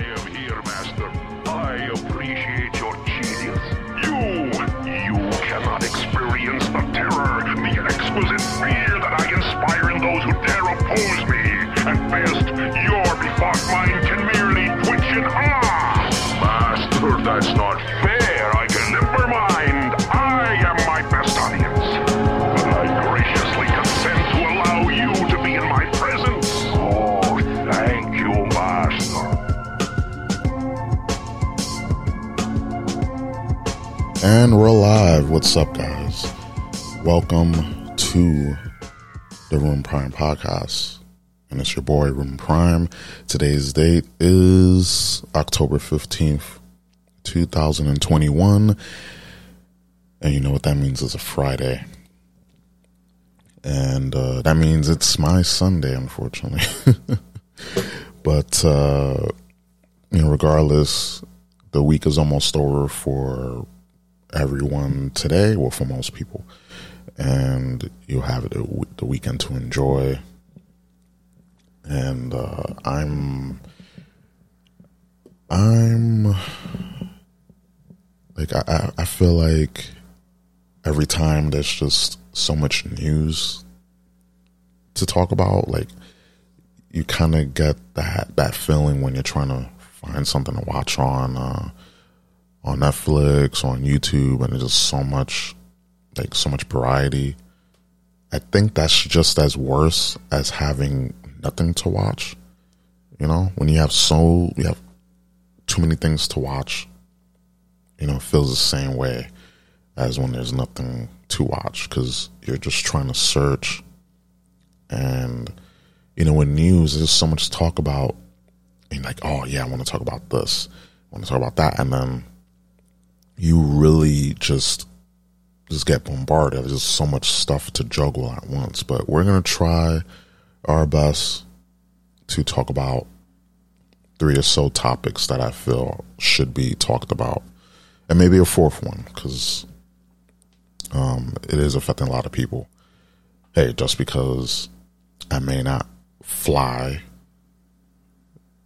I am here, Master. I appreciate your genius. You, you cannot experience the terror, the exquisite fear that I inspire in those who dare oppose me. At best, your befogged mind can merely twitch in awe. Master, that's not And we're live. What's up, guys? Welcome to the Room Prime podcast. And it's your boy, Room Prime. Today's date is October 15th, 2021. And you know what that means? It's a Friday. And uh, that means it's my Sunday, unfortunately. but, uh, you know, regardless, the week is almost over for everyone today, well, for most people, and you'll have the, the weekend to enjoy. And uh, I'm, I'm like I, I feel like every time there's just so much news to talk about, like you kind of get that that feeling when you're trying to find something to watch on. Uh, on Netflix, on YouTube, and there's just so much, like so much variety. I think that's just as worse as having nothing to watch. You know, when you have so you have too many things to watch, you know, it feels the same way as when there's nothing to watch because you're just trying to search. And you know, with news, there's so much to talk about. And like, oh yeah, I want to talk about this. I want to talk about that, and then you really just just get bombarded. There's just so much stuff to juggle at once. But we're gonna try our best to talk about three or so topics that I feel should be talked about, and maybe a fourth one because um, it is affecting a lot of people. Hey, just because I may not fly,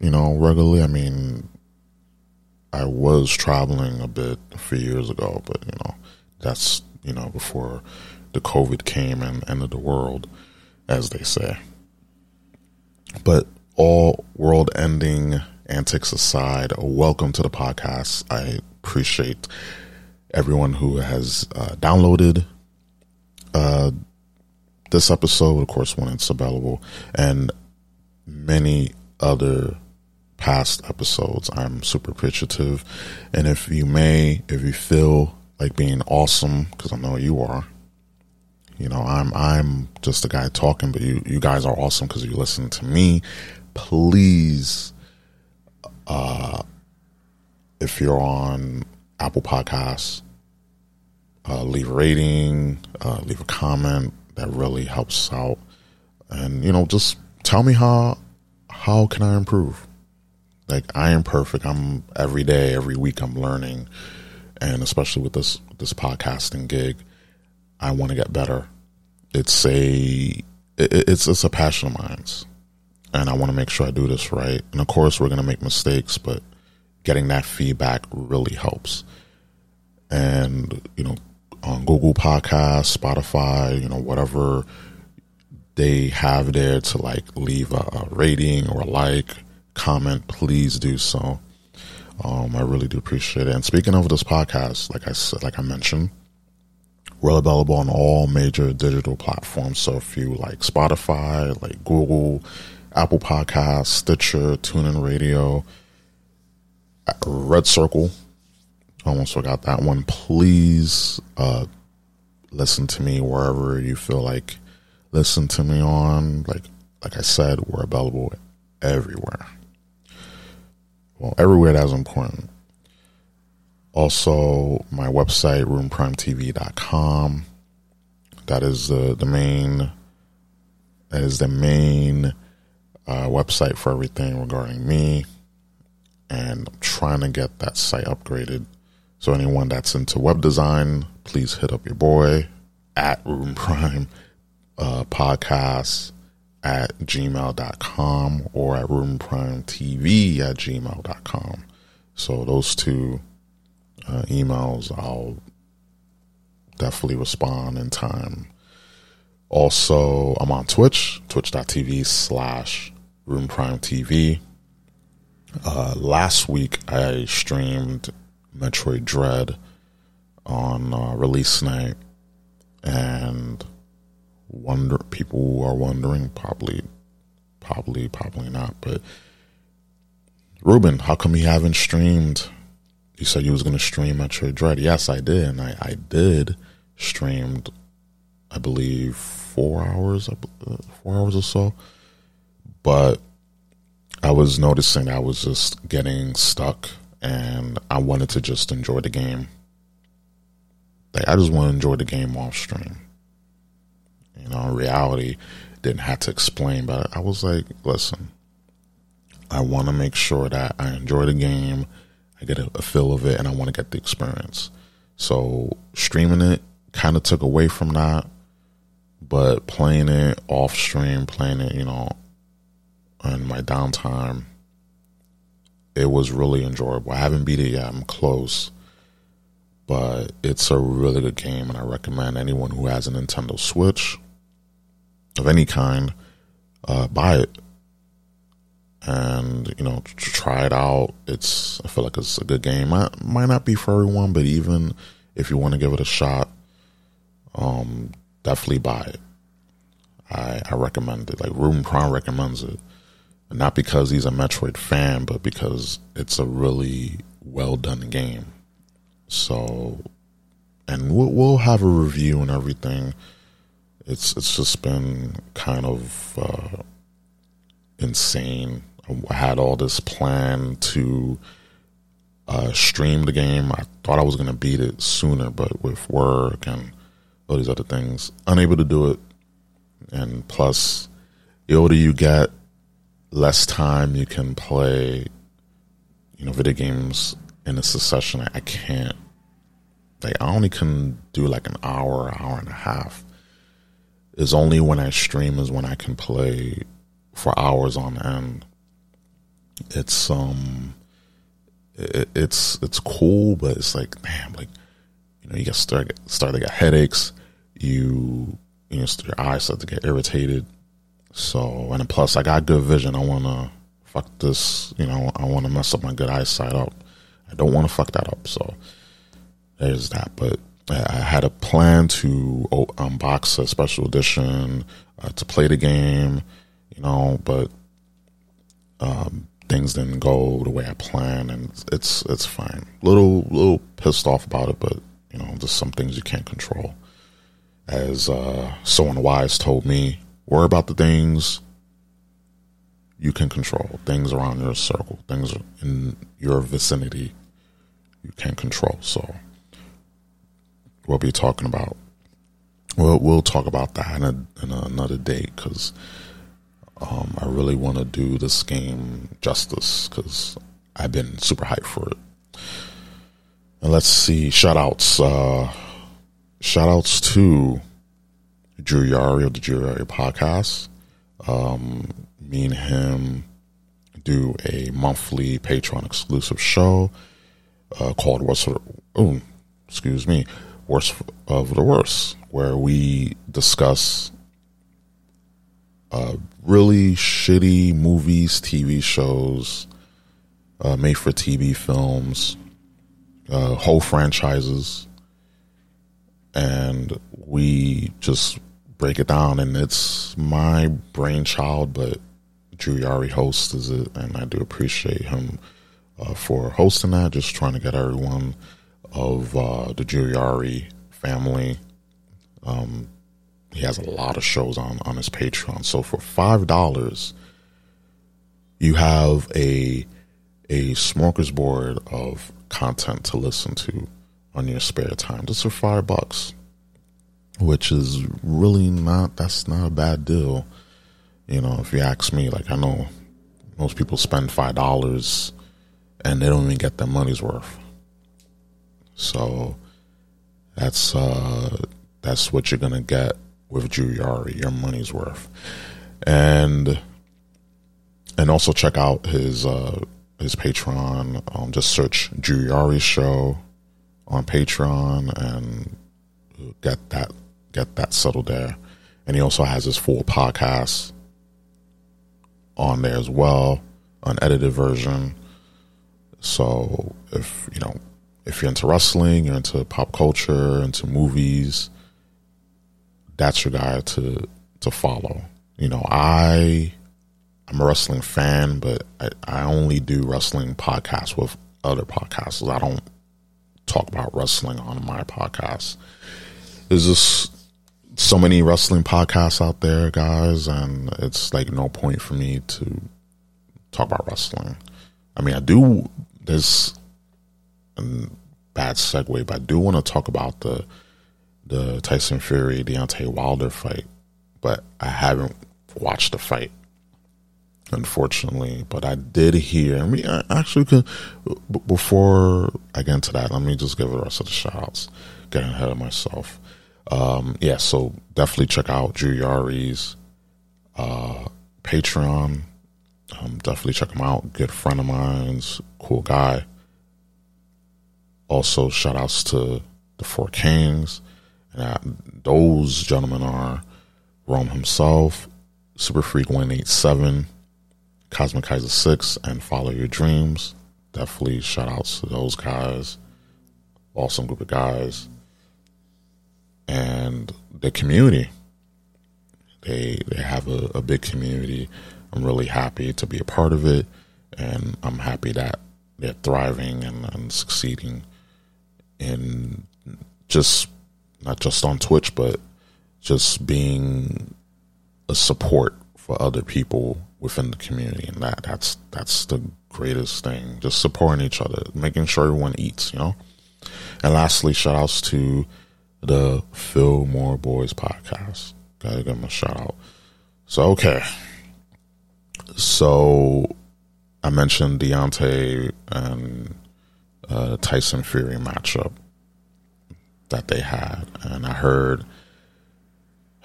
you know, regularly. I mean, I was traveling a bit a few years ago, but you know, that's you know before the COVID came and ended the world, as they say. But all world-ending antics aside, welcome to the podcast. I appreciate everyone who has uh, downloaded uh, this episode, of course, when it's available, and many other past episodes. I'm super appreciative. And if you may, if you feel like being awesome, because I know you are, you know, I'm I'm just a guy talking, but you you guys are awesome because you listen to me. Please, uh, if you're on Apple Podcasts, uh, leave a rating, uh, leave a comment. That really helps out. And you know, just tell me how how can I improve like I am perfect. I'm every day, every week I'm learning. And especially with this this podcasting gig, I want to get better. It's a it, it's it's a passion of mine. And I want to make sure I do this right. And of course we're gonna make mistakes, but getting that feedback really helps. And, you know, on Google Podcasts, Spotify, you know, whatever they have there to like leave a, a rating or a like comment, please do so. Um, I really do appreciate it. And speaking of this podcast, like I said, like I mentioned, we're available on all major digital platforms. So if you like Spotify, like Google, Apple Podcasts, Stitcher, TuneIn Radio, Red Circle, I almost forgot that one. Please uh, listen to me wherever you feel like listen to me on. Like like I said, we're available everywhere well, everywhere that's important. Also, my website, roomprimetv.com. That is the, the main, that is the main uh, website for everything regarding me. And I'm trying to get that site upgraded. So anyone that's into web design, please hit up your boy at Room Prime uh, at gmail.com or at roomprimetv at gmail.com. So those two uh, emails, I'll definitely respond in time. Also, I'm on Twitch, twitch.tv slash roomprimetv. Uh, last week, I streamed Metroid Dread on uh, release night, and wonder people are wondering probably, probably, probably not. But Ruben, how come you haven't streamed? You said you was going to stream Metroid Dread. Yes, I did, and I, I did streamed, I believe, four hours, uh, four hours or so. But I was noticing I was just getting stuck, and I wanted to just enjoy the game. Like I just want to enjoy the game off stream. You know, in reality, didn't have to explain, but I was like, listen, I want to make sure that I enjoy the game, I get a, a feel of it, and I want to get the experience. So streaming it kind of took away from that, but playing it off stream, playing it, you know, in my downtime, it was really enjoyable. I haven't beat it yet. I'm close but it's a really good game, and I recommend anyone who has a Nintendo Switch of any kind uh, buy it and you know try it out. It's I feel like it's a good game. Might might not be for everyone, but even if you want to give it a shot, um, definitely buy it. I I recommend it. Like Ruben Prime recommends it, not because he's a Metroid fan, but because it's a really well done game. So, and we'll, we'll have a review and everything. It's it's just been kind of uh, insane. I had all this plan to uh, stream the game. I thought I was going to beat it sooner, but with work and all these other things, unable to do it. And plus, the older you get, less time you can play, you know, video games in a succession, I, can't. Like I only can do like an hour, hour and a half. Is only when I stream is when I can play for hours on end. It's um, it, it's it's cool, but it's like damn, like you know, you get start start to get headaches. You you know, your eyes start to get irritated. So and plus, I got good vision. I wanna fuck this. You know, I want to mess up my good eyesight up. I don't want to fuck that up. So there's that. But I had a plan to unbox a special edition uh, to play the game, you know, but um, things didn't go the way I planned, and it's it's fine. Little little pissed off about it, but you know, just some things you can't control. As uh, someone wise told me, worry about the things you can control, things around your circle, things in your vicinity you can't control. So we'll be talking about. We'll we'll talk about that in, a, in another day because um, I really want to do this game justice because I've been super hyped for it. And let's see, shout outs. Uh, shout outs to Drew Yari of the Drew Yari podcast. Um, me and him do a monthly Patreon exclusive show uh, called What's oh, excuse me, Worst of the Worst, where we discuss uh, really shitty movies, TV shows, uh, made for TV films, uh, whole franchises, and we just break it down. And it's my brainchild, but Drew Yari hosts it, and I do appreciate him uh, for hosting that. Just trying to get everyone of uh, the Giuliari family. Um, he has a lot of shows on on his Patreon. So for five dollars, you have a a smorgasbord of content to listen to on your spare time. Just for five bucks, which is really not that's not a bad deal. You know, if you ask me, like I know most people spend five dollars and they don't even get their money's worth. So that's uh, that's what you're gonna get with Yari, your money's worth. and and also check out his uh, his Patreon. Um, just search Yari Show on Patreon and get that get that settled there. And he also has his full podcast on there as well, unedited version. So if you know if you're into wrestling, you're into pop culture, into movies, that's your guy to to follow. You know, I I'm a wrestling fan, but I, I only do wrestling podcasts with other podcasts. I don't talk about wrestling on my podcast. There's just so many wrestling podcasts out there, guys, and it's like no point for me to talk about wrestling. I mean, I do. There's bad segue, but I do want to talk about the the Tyson Fury Deontay Wilder fight, but I haven't watched the fight, unfortunately. But I did hear. I mean, I actually could. Before I get into that, let me just give the rest of the shout outs. Getting ahead of myself. Um, yeah, so definitely check out Drew Yari's uh, Patreon. Um, definitely check him out. Good friend of mine's, cool guy. Also, shout outs to the Four Kings. And uh, those gentlemen are Rome himself, Super Freak 187, Cosmic Kaiser 6, and Follow Your Dreams. Definitely shout outs to those guys. Awesome group of guys and the community. They they have a, a big community. I'm really happy to be a part of it, and I'm happy that they're thriving and, and succeeding in just not just on Twitch, but just being a support for other people within the community, and that that's that's the greatest thing. Just supporting each other, making sure everyone eats, you know. And lastly, shout outs to the Fillmore Boys podcast. Gotta give them a shout out. So, okay. So, I mentioned Deontay and uh, Tyson Fury matchup that they had. And I heard,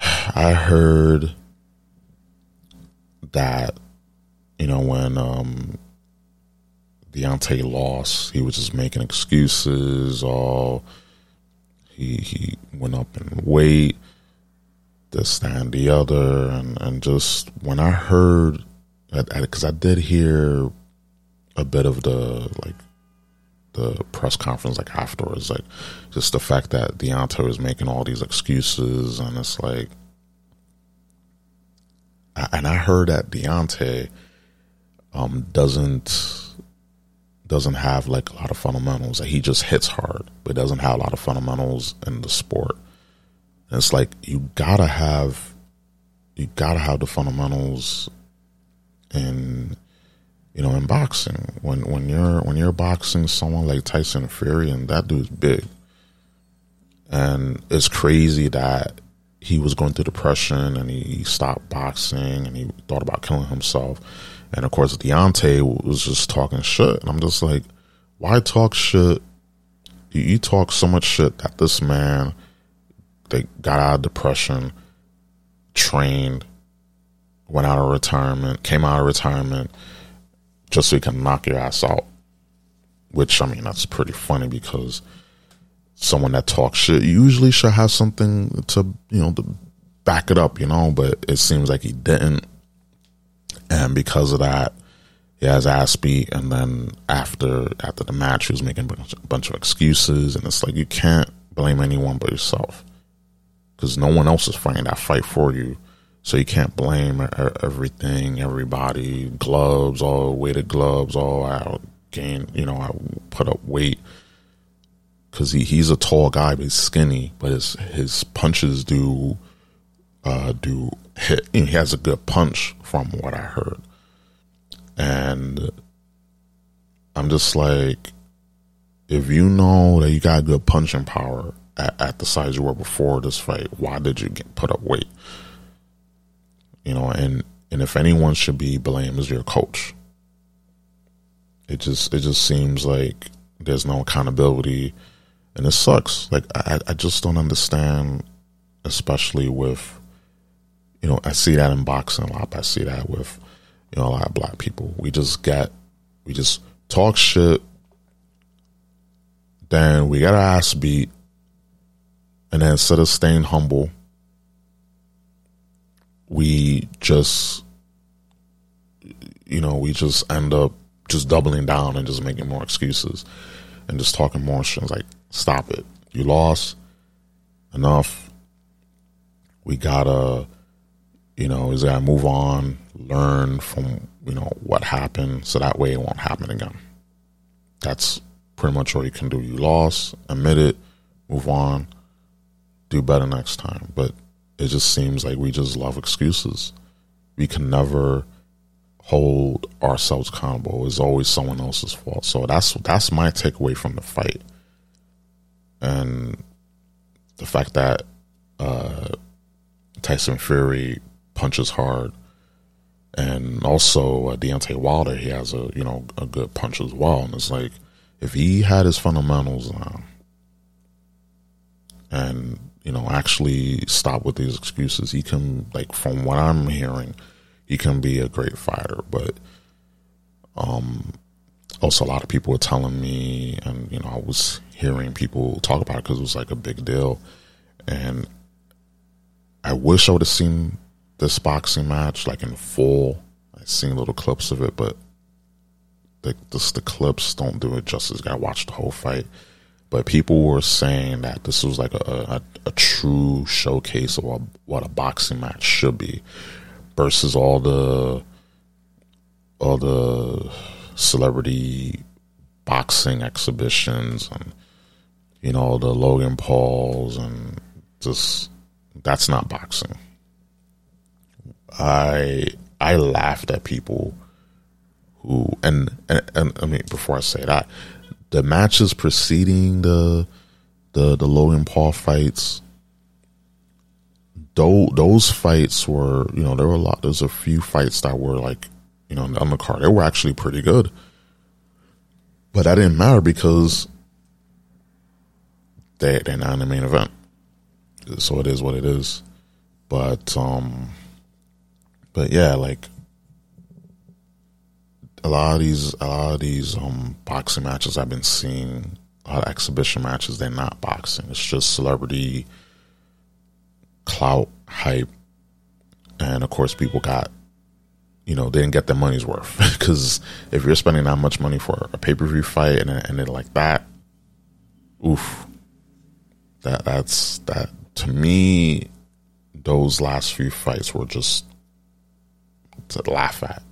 I heard that, you know, when um, Deontay lost, he was just making excuses, all he he went up in weight, this and the other, and and just when I heard, because I, I did hear a bit of the like the press conference like afterwards, like just the fact that Deontay was making all these excuses, and it's like, and I heard that Deontay um, doesn't doesn't have like a lot of fundamentals. That he just hits hard, but doesn't have a lot of fundamentals in the sport. And it's like you gotta have you gotta have the fundamentals in you know in boxing. When when you're when you're boxing someone like Tyson Fury and that dude's big. And it's crazy that he was going through depression and he stopped boxing and he thought about killing himself and of course, Deontay was just talking shit. And I'm just like, why talk shit? You talk so much shit that this man, they got out of depression, trained, went out of retirement, came out of retirement just so he can knock your ass out. Which, I mean, that's pretty funny because someone that talks shit usually should have something to, you know, to back it up, you know, but it seems like he didn't and because of that, he has ass beat. And then after after the match, he was making a bunch of excuses, and it's like you can't blame anyone but yourself because no one else is fighting that fight for you. So you can't blame everything, everybody. Gloves, all weighted gloves, all out. Gain, you know, I put up weight because he, he's a tall guy, but he's skinny. But his his punches do uh, do hit. he has a good punch from what I heard. And I'm just like, if you know that you got good punching power at, at the size you were before this fight, why did you get put up weight? You know, and and if anyone should be blamed is your coach. It just it just seems like there's no accountability, and it sucks. Like I I just don't understand, especially with you know, I see that in boxing a lot. I see that with, you know, a lot of black people. We just get, we just talk shit. Then we get our ass beat. And then instead of staying humble, we just, you know, we just end up just doubling down and just making more excuses and just talking more shit. Like, stop it. You lost. Enough. We gotta, you know, is gotta move on, learn from, you know, what happened so that way it won't happen again. That's pretty much all you can do. You lost, admit it, move on, do better next time. But it just seems like we just love excuses. We can never hold ourselves accountable. It's always someone else's fault. So that's that's my takeaway from the fight, and the fact that uh, Tyson Fury punches hard, and also uh, Deontay Wilder, he has a you know a good punch as well. And it's like if he had his fundamentals down, and you know actually stop with these excuses, he can like from what I'm hearing he can be a great fighter. But um, also, a lot of people were telling me, and you know, I was hearing people talk about it because it was like a big deal. And I wish I would have seen this boxing match like in full. I've seen little clips of it, but the just the clips don't do it justice. Got to watch the whole fight. But people were saying that this was like a, a, a true showcase of what, what a boxing match should be, versus all the all the celebrity boxing exhibitions and you know the Logan Pauls and just that's not boxing. I I laughed at people who and and, and I mean before I say that the matches preceding the the the Logan Paul fights those those fights were, you know, there were a lot. There's a few fights that were like, you know, on the card. They were actually pretty good, but that didn't matter because they they're not in the main event. So it is what it is. But um, but yeah, like a lot of these a lot of these um boxing matches I've been seeing, a lot of exhibition matches. They're not boxing. It's just celebrity clout, hype, and of course, people got, you know, they didn't get their money's worth because if you're spending that much money for a pay per view fight and it like that, oof, that that's that to me, those last few fights were just to laugh at.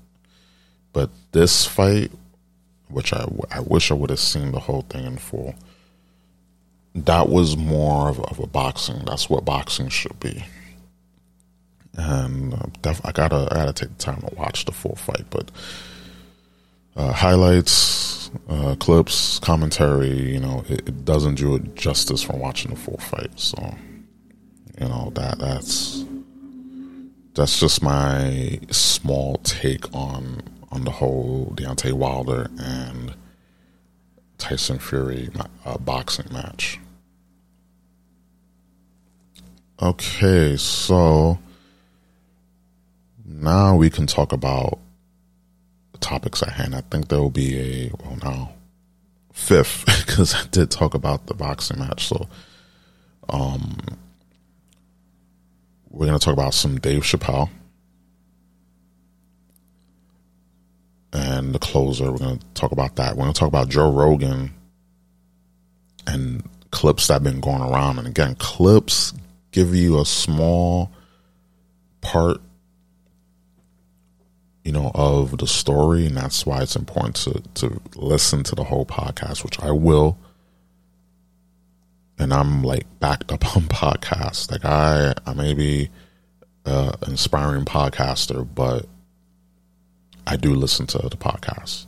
But this fight, which I, I wish I would have seen the whole thing in full that was more of, of, a boxing. That's what boxing should be. And uh, def- I gotta I gotta take the time to watch the full fight, but uh, highlights, uh, clips, commentary, you know, it, it, doesn't do it justice from watching the full fight. So, you know that that's that's just my small take on on the whole Deontay Wilder and Tyson Fury uh, boxing match. Okay, so now we can talk about the topics at hand. I think there will be a well now fifth because I did talk about the boxing match. So, um, we're gonna talk about some Dave Chappelle and the closer. We're gonna talk about that. We're gonna talk about Joe Rogan and clips that have been going around. And again, clips give you a small part you know of the story and that's why it's important to to listen to the whole podcast which I will and I'm like backed up on podcasts like I I may be an inspiring podcaster but I do listen to the podcast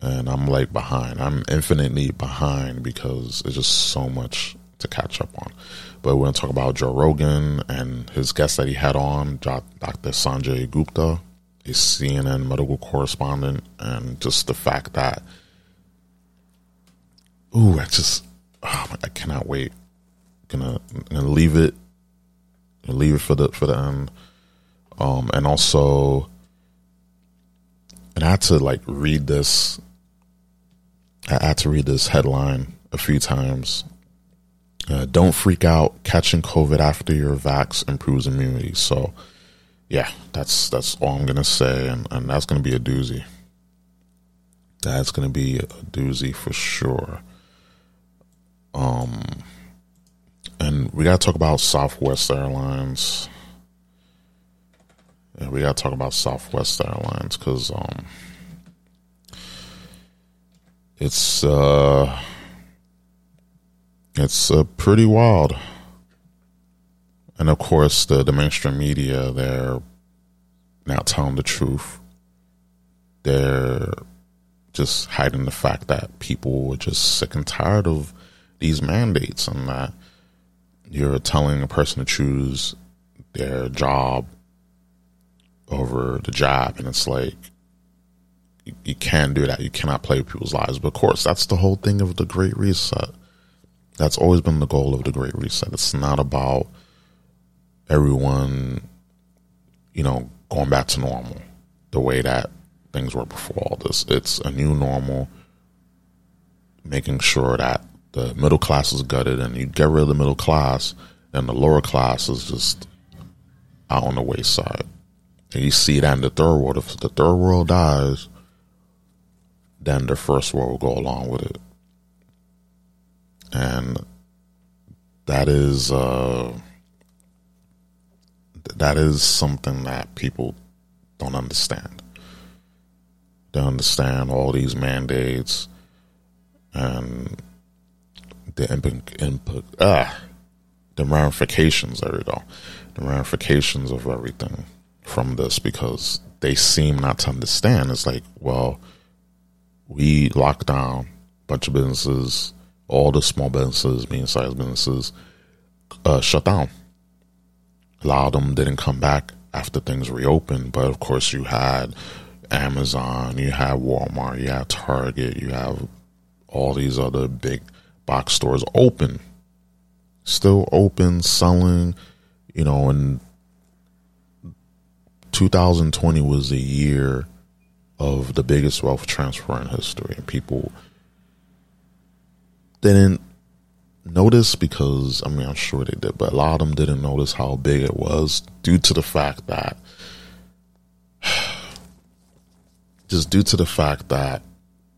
and I'm like behind I'm infinitely behind because there's just so much to catch up on but we're going to talk about Joe Rogan and his guest that he had on, Dr. Sanjay Gupta, a CNN medical correspondent, and just the fact that, ooh, I just, oh, I cannot wait. Gonna, gonna leave it leave it for the for the end. Um, and also, and I had to like read this. I had to read this headline a few times. Uh, don't freak out. Catching COVID after your vax improves immunity. So, yeah, that's that's all I'm gonna say, and, and that's gonna be a doozy. That's gonna be a doozy for sure. Um, and we gotta talk about Southwest Airlines. Yeah, we gotta talk about Southwest Airlines because um, it's uh, it's uh, pretty wild. And of course, the the mainstream media they're not telling the truth. They're just hiding the fact that people were just sick and tired of these mandates and that you're telling a person to choose their job over the job and it's like you, you can't do that. You cannot play with people's lives. But of course that's the whole thing of the great reset. That's always been the goal of the great reset. It's not about everyone you know going back to normal the way that things were before all this. It's a new normal making sure that the middle class is gutted and you get rid of the middle class and the lower class is just out on the wayside. And you see that in the third world. If the third world dies, then the first world will go along with it. And that is uh, that is something that people don't understand. They understand all these mandates and the input, input ah, the ramifications. There we go. The ramifications of everything from this because they seem not to understand. It's like, well, we locked down a bunch of businesses, all the small businesses, medium sized businesses, uh, shut down. A lot of them didn't come back after things reopened, but of course, you had Amazon, you had Walmart, you had Target, you have all these other big box stores open, still open, selling, you know, and 2020 was a year of the biggest wealth transfer in history. And people didn't notice because, I mean, I'm sure they did, but a lot of them didn't notice how big it was due to the fact that, just due to the fact that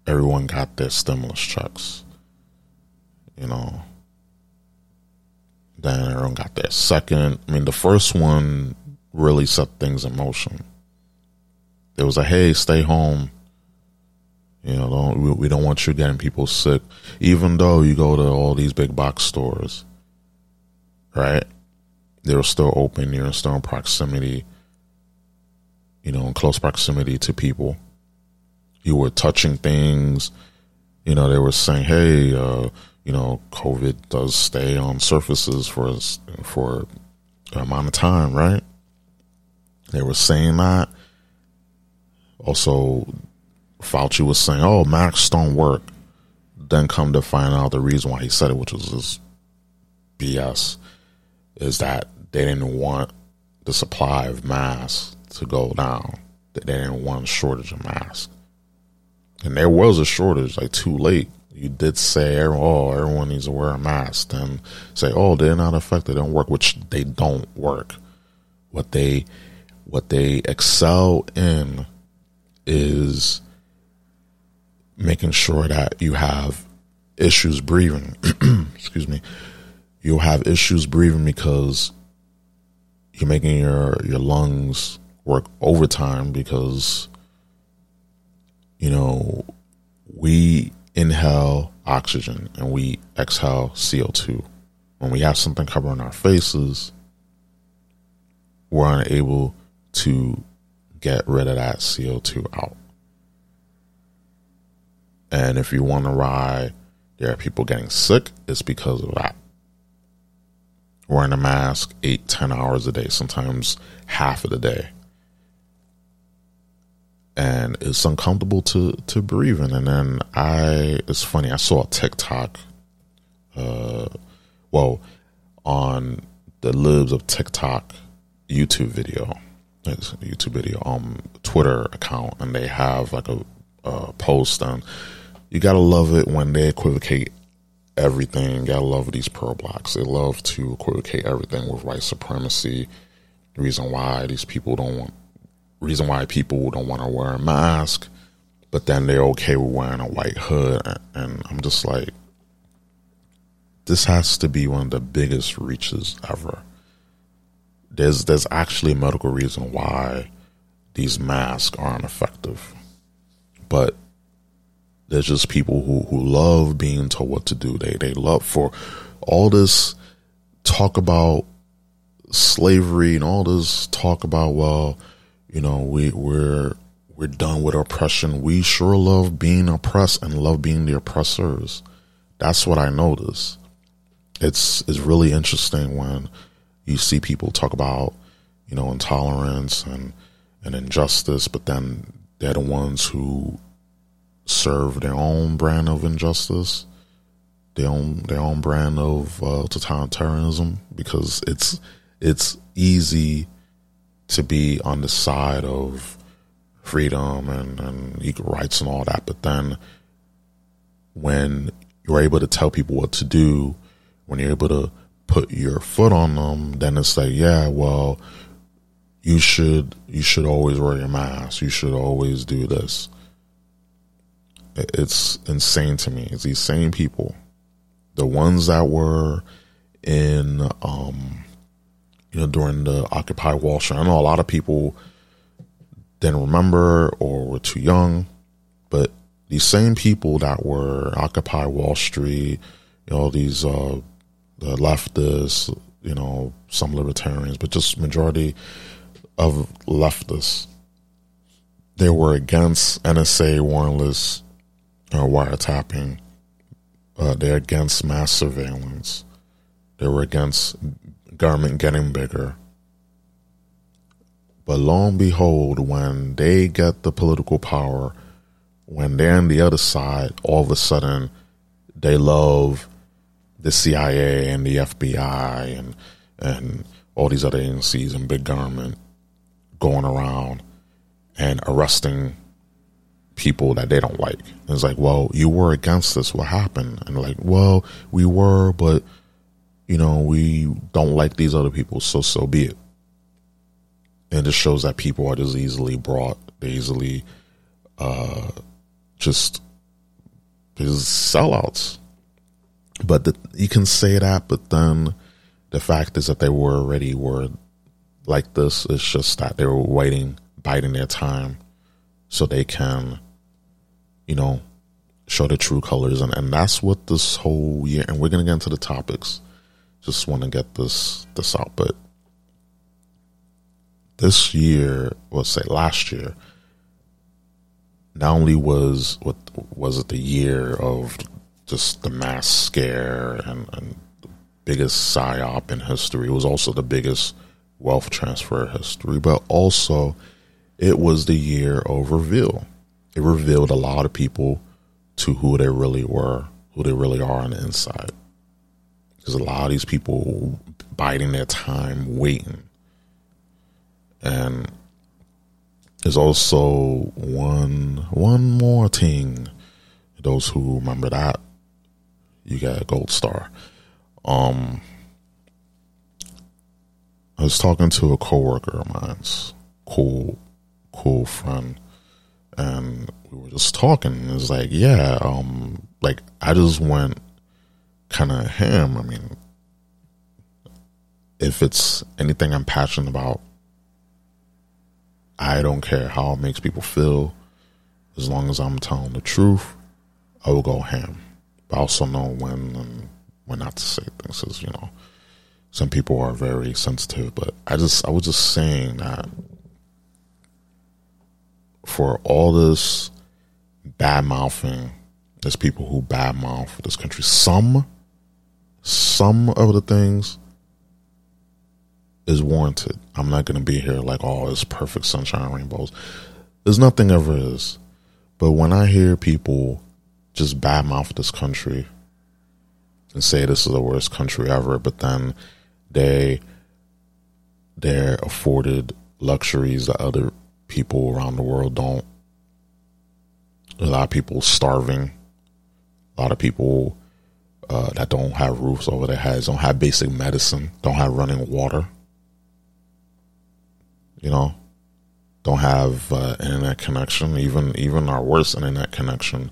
everyone got their stimulus checks you know. Then everyone got their second. I mean, the first one really set things in motion. It was a hey, stay home. You know, don't we, we don't want you getting people sick, even though you go to all these big box stores, right? They're still open. You're still in proximity. You know, in close proximity to people. You were touching things. You know, they were saying, "Hey, uh, you know, COVID does stay on surfaces for for amount of time, right? They were saying that. Also, Fauci was saying, "Oh, masks don't work." Then come to find out the reason why he said it, which was this BS, is that they didn't want the supply of masks to go down. That They didn't want a shortage of masks, and there was a shortage, like too late you did say, oh, everyone needs to wear a mask, and say, oh, they're not effective, they don't work, which they don't work. What they what they excel in is making sure that you have issues breathing. Excuse me. You'll have issues breathing because you're making your your lungs work overtime because you know we inhale oxygen and we exhale CO2. When we have something covering our faces, we're unable to get rid of that CO2 out. And if you wonder why there are people getting sick, it's because of that. Wearing a mask eight, ten hours a day, sometimes half of the day and it's uncomfortable to to breathe in. And then I, it's funny. I saw a TikTok, uh, well, on the libs of TikTok YouTube video, YouTube video, um, Twitter account, and they have like a, a post, and you gotta love it when they equivocate everything. You gotta love these pearl blocks. They love to equivocate everything with white supremacy. The reason why these people don't want, reason why people don't want to wear a mask, but then they're okay with wearing a white hood, and I'm just like, this has to be one of the biggest reaches ever. There's there's actually a medical reason why these masks aren't effective, but there's just people who, who love being told what to do. They they love for all this talk about slavery and all this talk about well, you know, we we're we're done with oppression. We sure love being oppressed and love being the oppressors. That's what I notice. It's it's really interesting when you see people talk about, you know, intolerance and and injustice, but then they're the ones who serve their own brand of injustice, their own their own brand of uh, totalitarianism, because it's it's easy to be on the side of freedom and, and equal rights and all that, but then when you're able to tell people what to do, when you're able to put your foot on them, then it's like, yeah, well, you should you should always wear your mask. You should always do this it's insane to me. It's these same people, the ones that were in, um, you know, during the Occupy Wall Street. I know a lot of people didn't remember or were too young, but these same people that were Occupy Wall Street, you know, these uh, the leftists, you know, some libertarians, but just majority of leftists, they were against NSA warrantless uh, wiretapping. Uh, they're against mass surveillance. They were against government getting bigger. But lo and behold, when they get the political power, when they're on the other side, all of a sudden they love the CIA and the FBI and and all these other agencies and big government going around and arresting people that they don't like. It's like, well, you were against this. What happened? And like, well, we were, but you know, we don't like these other people. So, so be it. And it shows that people are just easily brought, they easily, uh, just, just sellouts. But the, you can say that, but then the fact is that they were already were like this. It's just that they were waiting, biding their time so they can you know, show the true colors. And, and that's what this whole year, and we're to get into the topics. Just want to get this, this out. But this year, let's say last year, not only was what was it the year of just the mass scare and, and the biggest psyop in history, it was also the biggest wealth transfer in history, but also it was the year of reveal it revealed a lot of people to who they really were, who they really are on the inside. Because a lot of these people biding their time, waiting. And there's also one one more thing. Those who remember that, you got a gold star. Um, I was talking to a coworker of mine's, cool, cool friend and we were just talking. And it was like, yeah, um, like I just went kind of ham. I mean, if it's anything I'm passionate about, I don't care how it makes people feel. As long as I'm telling the truth, I will go ham. I also know when and when not to say things. Cause, you know, some people are very sensitive. But I just, I was just saying that for all this bad mouthing, there's people who bad mouth this country. Some, some of the things is warranted. I'm not going to be here like, oh, it's perfect sunshine rainbows. There's nothing ever is. But when I hear people just badmouth this country and say this is the worst country ever, but then they they're afforded luxuries that other people around the world don't. A lot of people starving. A lot of people uh, that don't have roofs over their heads, don't have basic medicine, don't have running water. You know, don't have uh, internet connection. Even even our worst internet connection,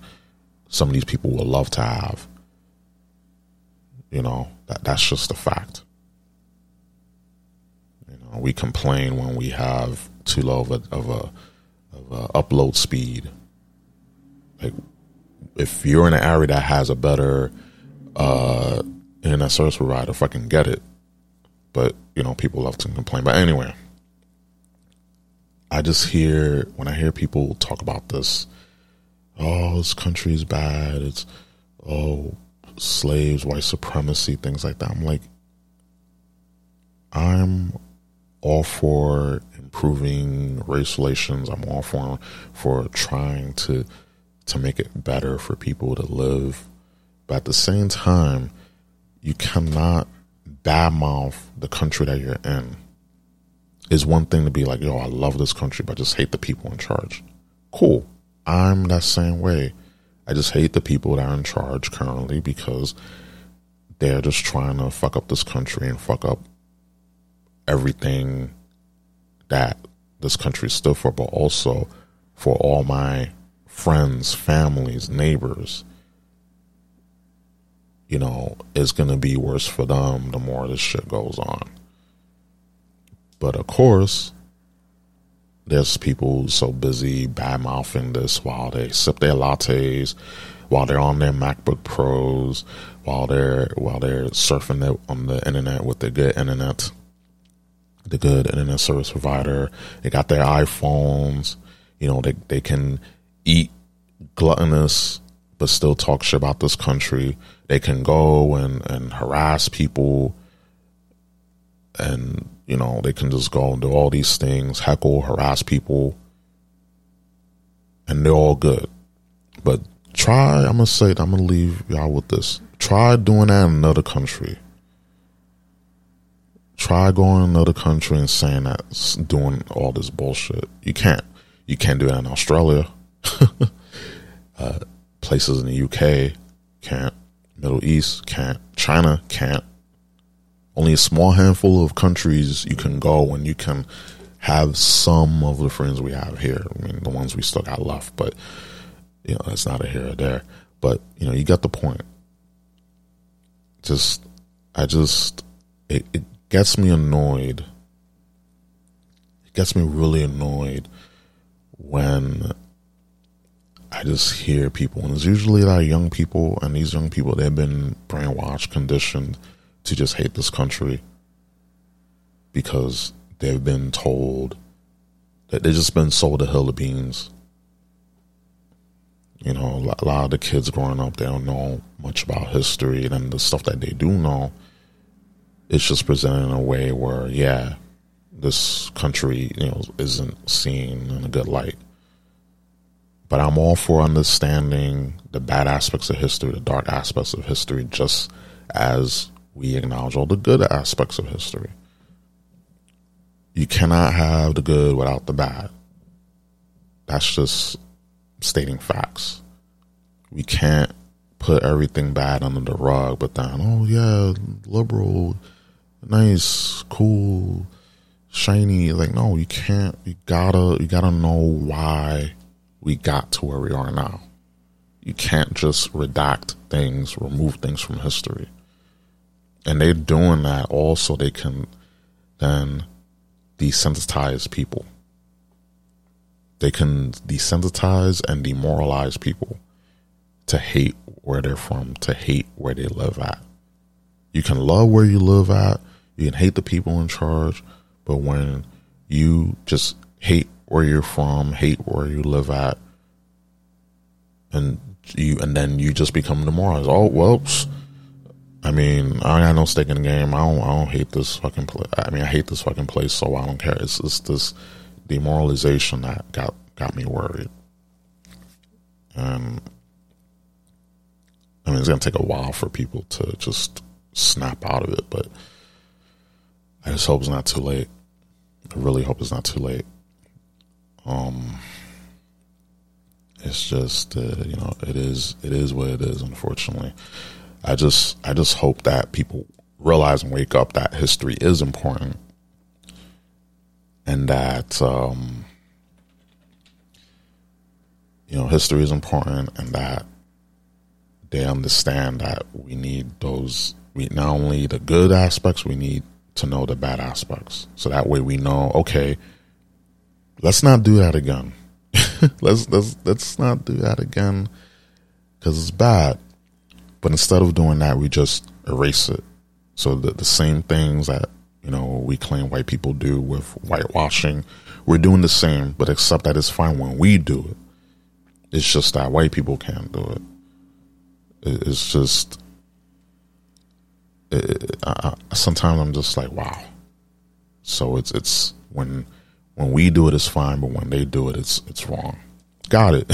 some of these people would love to have. You know, that that's just a fact. You know, we complain when we have too low of a of a, of a upload speed. Like, if you're in an area that has a better uh, internet service provider, fucking get it. But you know, people love to complain. But anyway, I just hear when I hear people talk about this. Oh, this country is bad. It's oh slaves, white supremacy, things like that. I'm like, I'm all for improving race relations. I'm all for for trying to to make it better for people to live. But at the same time, you cannot badmouth the country that you're in. It's one thing to be like, yo, I love this country, but I just hate the people in charge. Cool. I'm that same way. I just hate the people that are in charge currently because they're just trying to fuck up this country and fuck up everything that this country stood for, but also for all my friends, families, neighbors. You know, it's going to be worse for them the more this shit goes on. But of course, there's people so busy bad mouthing this while they sip their lattes, while they're on their MacBook Pros, while they're while they're surfing on the internet with the good internet, the good internet service provider. They got their iPhones. You know, they they can eat gluttonous but still talk shit about this country. They can go and, and harass people and you know, they can just go and do all these things, heckle, harass people, and they're all good. But try, I'm gonna say, I'm gonna leave y'all with this. Try doing that in another country. Try going to another country and saying that, doing all this bullshit. You can't. You can't do that in Australia. uh, places in the UK can't. Middle East can't. China can't only a small handful of countries you can go and you can have some of the friends we have here. I mean, the ones we still got left, but you know, that's not a here or there. But you know, you got the point. Just, I just, it, it gets me annoyed. It gets me really annoyed when I just hear people, and it's usually a lot of young people, and these young people, they've been brainwashed, conditioned to just hate this country because they've been told that they've just been sold a hill of beans. You know, a lot of the kids growing up, they don't know much about history, and the stuff that they do know, it's just presented in a way where, yeah, this country, you know, isn't seen in a good light. But I'm all for understanding the bad aspects of history, the dark aspects of history, just as we acknowledge all the good aspects of history. You cannot have the good without the bad. That's just stating facts. We can't put everything bad under the rug, but then, oh yeah, liberal, nice, cool, shiny. Like, no, you can't. You gotta, you gotta know why we got to where we are now. You can't just redact things, remove things from history and they're doing that also they can then desensitize people. They can desensitize and demoralize people to hate where they're from to hate where they live at. You can love where you live at you can hate the people in charge but when you just hate where you're from hate where you live at and you and then you just become demoralized. Oh well I mean, I got no stake in the game. I don't. I don't hate this fucking. place. I mean, I hate this fucking place, so I don't care. It's just this demoralization that got got me worried. And I mean, it's gonna take a while for people to just snap out of it, but I just hope it's not too late. I really hope it's not too late. Um, it's just uh, you know it is it is what it is. Unfortunately, I just I just hope that people realize and wake up that history is important, and that um, you know history is important, and that they understand that we need those we not only the good aspects we need to know the bad aspects. So that way we know okay let's not do that again. Let's let's let's not do that again because it's bad but instead of doing that we just erase it so that the same things that you know we claim white people do with whitewashing we're doing the same but except that it's fine when we do it it's just that white people can't do it it's just it, I, sometimes I'm just like, wow. So it's it's when when we do it, it's fine, but when they do it, it's it's wrong. Got it.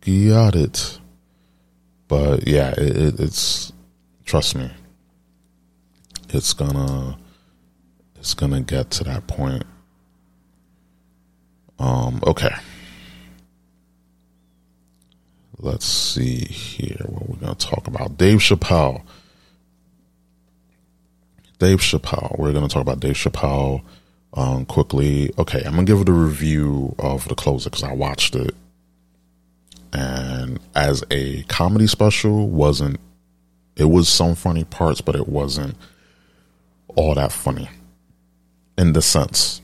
Got it. But yeah, it, it, it's trust me. It's gonna it's gonna get to that point. Um. Okay let's see here what we're to talk about. Dave Chappelle. Dave Chappelle. We're to talk about Dave Chappelle um, quickly. Okay, I'm to give it a review of the closer because I watched it. And as a comedy special, wasn't it was some funny parts, but it wasn't all that funny in the sense.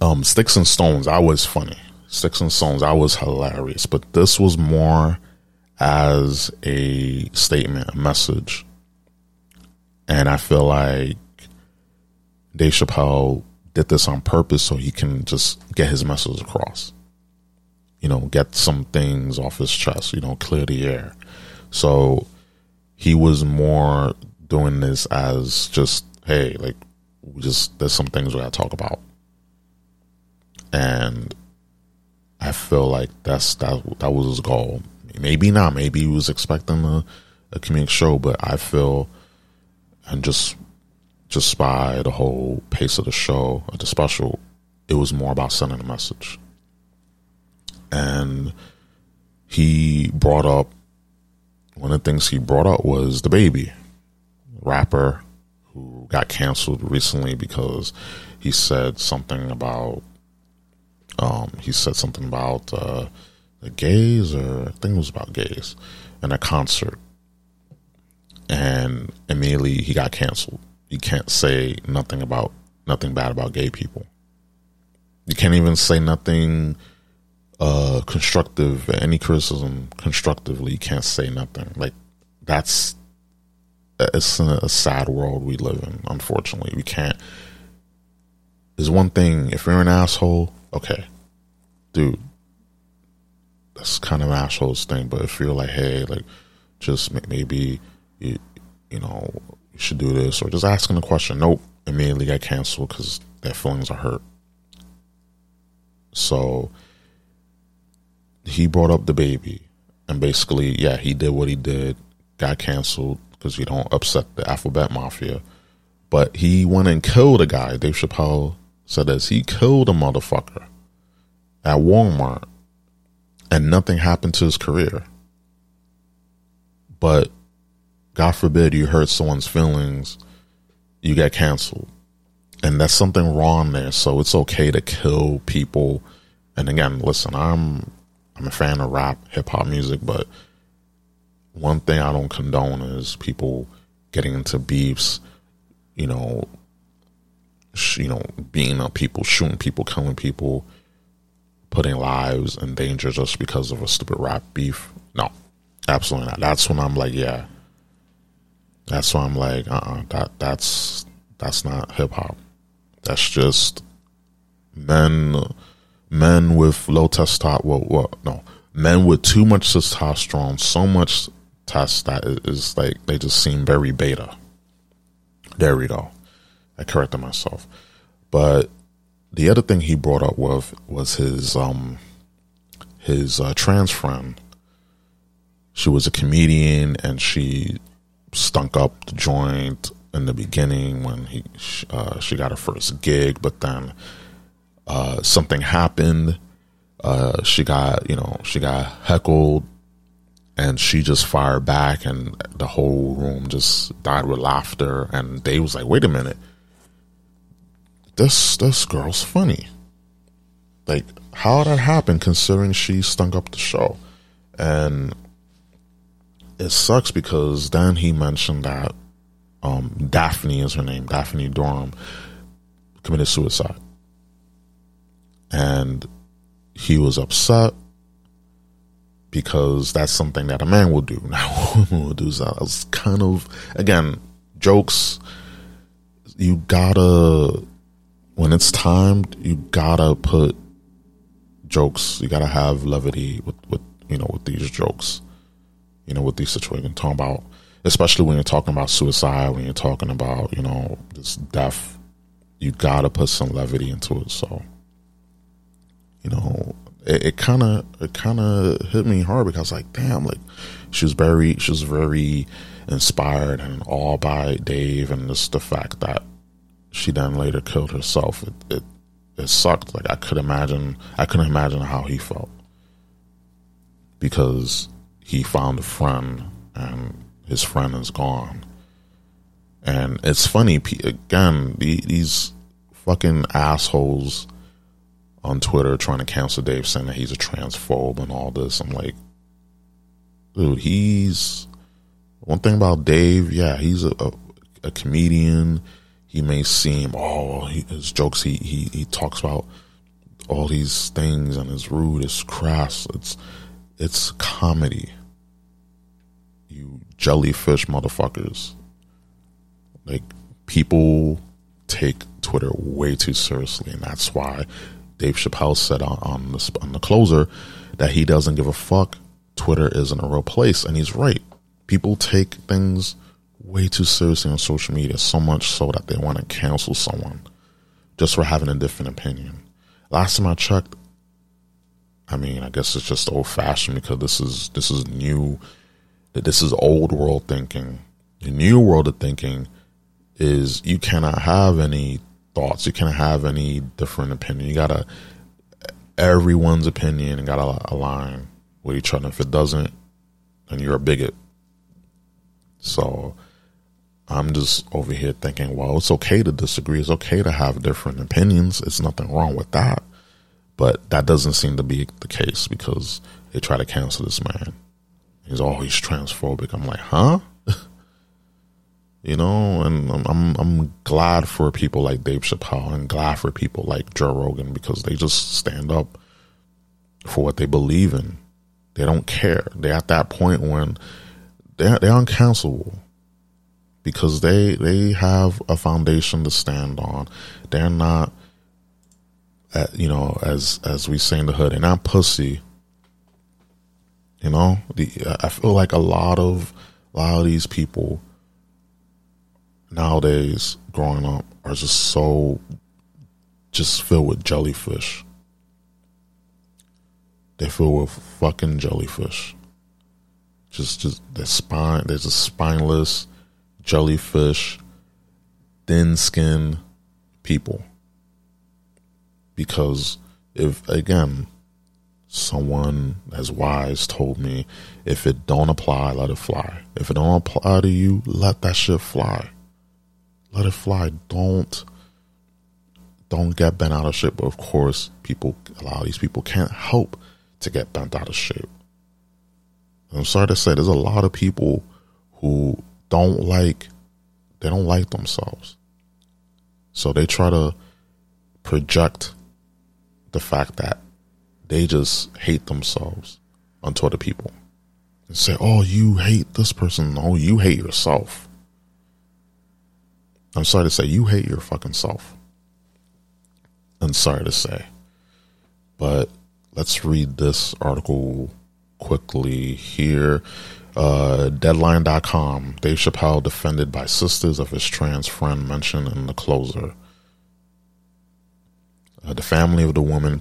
Um, Sticks and Stones, I was funny. Sticks and Stones, I was hilarious. But this was more as a statement, a message. And I feel like Dave Chappelle did this on purpose so he can just get his message across. You know, get some things off his chest, you know, clear the air. So he was more doing this as just, hey, like, we just, there's some things we gotta talk about. And I feel like that's that that was his goal. Maybe not. Maybe he was expecting a, a comedic show, but I feel and just just by the whole pace of the show, of the special, it was more about sending a message. And he brought up one of the things he brought up was DaBaby rapper who got canceled recently because he said something about um, he said something about uh, the gays, or I think it was about gays, in a concert, and immediately he got canceled. You can't say nothing about nothing bad about gay people. You can't even say nothing uh, constructive, any criticism constructively. Can't say nothing. Like that's it's a, a sad world we live in. Unfortunately, we can't. There's one thing. If you're an asshole, okay, dude, that's kind of assholes thing. But if you're like, hey, like, just maybe you, you know, you should do this, or just asking a question, nope, immediately get canceled because their feelings are hurt. So he brought up DaBaby, and basically, yeah, he did what he did, got canceled because you don't upset the alphabet mafia. But he went and killed a guy. Dave Chappelle said this. He killed a motherfucker at Walmart and nothing happened to his career. But God forbid you hurt someone's feelings, you get canceled. And that's something wrong there. So it's okay to kill people. And again, listen, I'm I'm a fan of rap, hip hop music, but one thing I don't condone is people getting into beefs, you know, sh- you know, beating up people, shooting people, killing people putting lives in danger just because of a stupid rap beef. No, absolutely not. That's when I'm like, yeah. That's why I'm like, uh, uh-uh, that that's that's not hip hop. That's just men, men with low testosterone. Well, well, no, men with too much testosterone, so much test that is like they just seem very beta. There we go. I corrected myself, but the other thing he brought up with was his um his uh, trans friend. She was a comedian and she stunk up the joint in the beginning when he uh, she got her first gig, but then uh, something happened. Uh, she got you know she got heckled, and she just fired back, and the whole room just died with laughter. And Dave was like, "Wait a minute, this this girl's funny." Like, how that happened? Considering she stunk up the show, and it sucks because then he mentioned that um, Daphne is her name, Daphne Dorman, committed suicide. And he was upset because that's something that a man will do. Now, woman will do. So I was kind of, again, jokes. You gotta, when it's timed, you gotta put jokes. You gotta have levity with, with you know, with these jokes you know, with these situations. Talking about, especially when you're talking about suicide, when you're talking about, you know, this death, you gotta put some levity into it. So, you know, it kind of it kind of hit me hard because like, damn, like she was very she was very inspired and all by Dave, and just the fact that she then later killed herself. It, it it sucked. Like I could imagine, I couldn't imagine how he felt because he found a friend and his friend is gone. And it's funny, again, these fucking assholes on Twitter trying to cancel Dave saying that he's a transphobe and all this. I'm like, dude, he's one thing about Dave. Yeah, he's a, a, a comedian. He may seem, oh, his jokes, he, he, he talks about all these things and it's rude, it's crass, it's, it's comedy. You jellyfish motherfuckers. Like people take Twitter way too seriously, and that's why Dave Chappelle said on, on the on the closer that he doesn't give a fuck. Twitter isn't a real place, and he's right. People take things way too seriously on social media, so much so that they want to cancel someone just for having a different opinion. Last time I checked, I mean, I guess it's just old fashioned because this is this is new. That this is old world thinking. The new world of thinking is you cannot have any thoughts. You can't have any different opinion. You gotta everyone's opinion gotta align with each other. If it doesn't, then you're a bigot. So I'm just over here thinking, well, it's okay to disagree. It's okay to have different opinions. It's nothing wrong with that. But that doesn't seem to be the case because they try to cancel this man. He's always transphobic. I'm like, huh? You know, and I'm, I'm, glad for people like Dave Chappelle and glad for people like Joe Rogan because they just stand up for what they believe in. They don't care. They're at that point when they're they're uncancelable because they they have a foundation to stand on. They're not uh, you know, as as we say in the hood, and I'm pussy. You know, the I feel like a lot of a lot of these people nowadays growing up are just so just filled with jellyfish. They fill with fucking jellyfish. Just just they're spine there's a spineless jellyfish, thin skin people because if again someone as wise told me if it don't apply let it fly if it don't apply to you let that shit fly let it fly don't don't get bent out of shape but of course people a lot of these people can't help to get bent out of shape i'm sorry to say there's a lot of people who don't like they don't like themselves so they try to project the fact that they just hate themselves onto other people and say, "Oh, you hate this person. No, you hate yourself." I'm sorry to say, you hate your fucking self. I'm sorry to say, but let's read this article quickly here. Uh, Deadline.com. Dave Chappelle defended by sisters of his trans friend mentioned in the closer. Uh, the family of the woman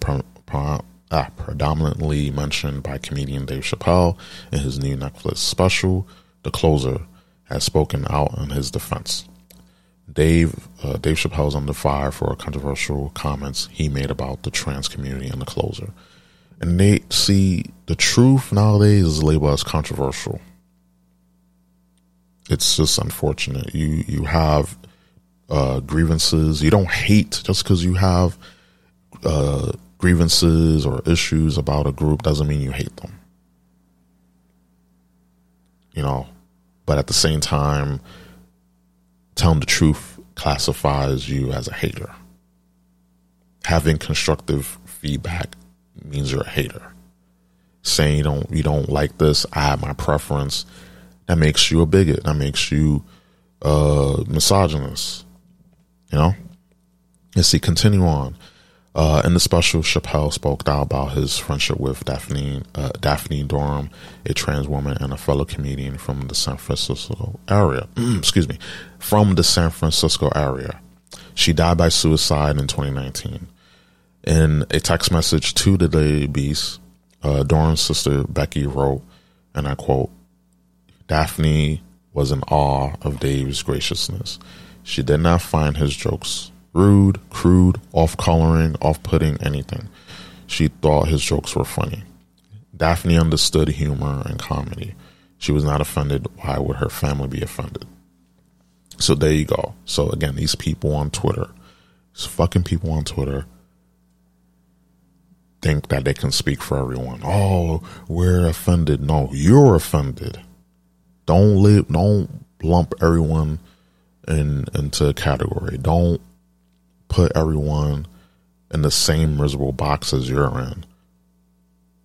ah, predominantly mentioned by comedian Dave Chappelle in his new Netflix special, The Closer, has spoken out in his defense. Dave uh, Dave Chappelle's under fire for controversial comments he made about the trans community and the closer. And they see the truth nowadays is labeled as controversial. It's just unfortunate. You you have uh, grievances. You don't hate just because you have uh, grievances or issues about a group doesn't mean you hate them. You know, but at the same time, telling the truth classifies you as a hater. Having constructive feedback means you're a hater. Saying you don't you don't like this, I have my preference, that makes you a bigot. That makes you uh misogynist. You know? And see, continue on. Uh, in the special, Chappelle spoke out about his friendship with Daphne uh, Daphne Dorman, a trans woman and a fellow comedian from the San Francisco area. Excuse me, from the San Francisco area. She died by suicide in 2019. In a text message to the Daily Beast, uh, Dorman's sister Becky wrote, and I quote: "Daphne was in awe of Dave's graciousness. She did not find his jokes." Rude, crude, off coloring, off putting, anything. She thought his jokes were funny. Daphne understood humor and comedy. She was not offended. Why would her family be offended? So there you go. So again, these people on Twitter, these fucking people on Twitter, think that they can speak for everyone. Oh, we're offended. No, you're offended. Don't live. Don't lump everyone in into a category. Don't put everyone in the same miserable box as you're in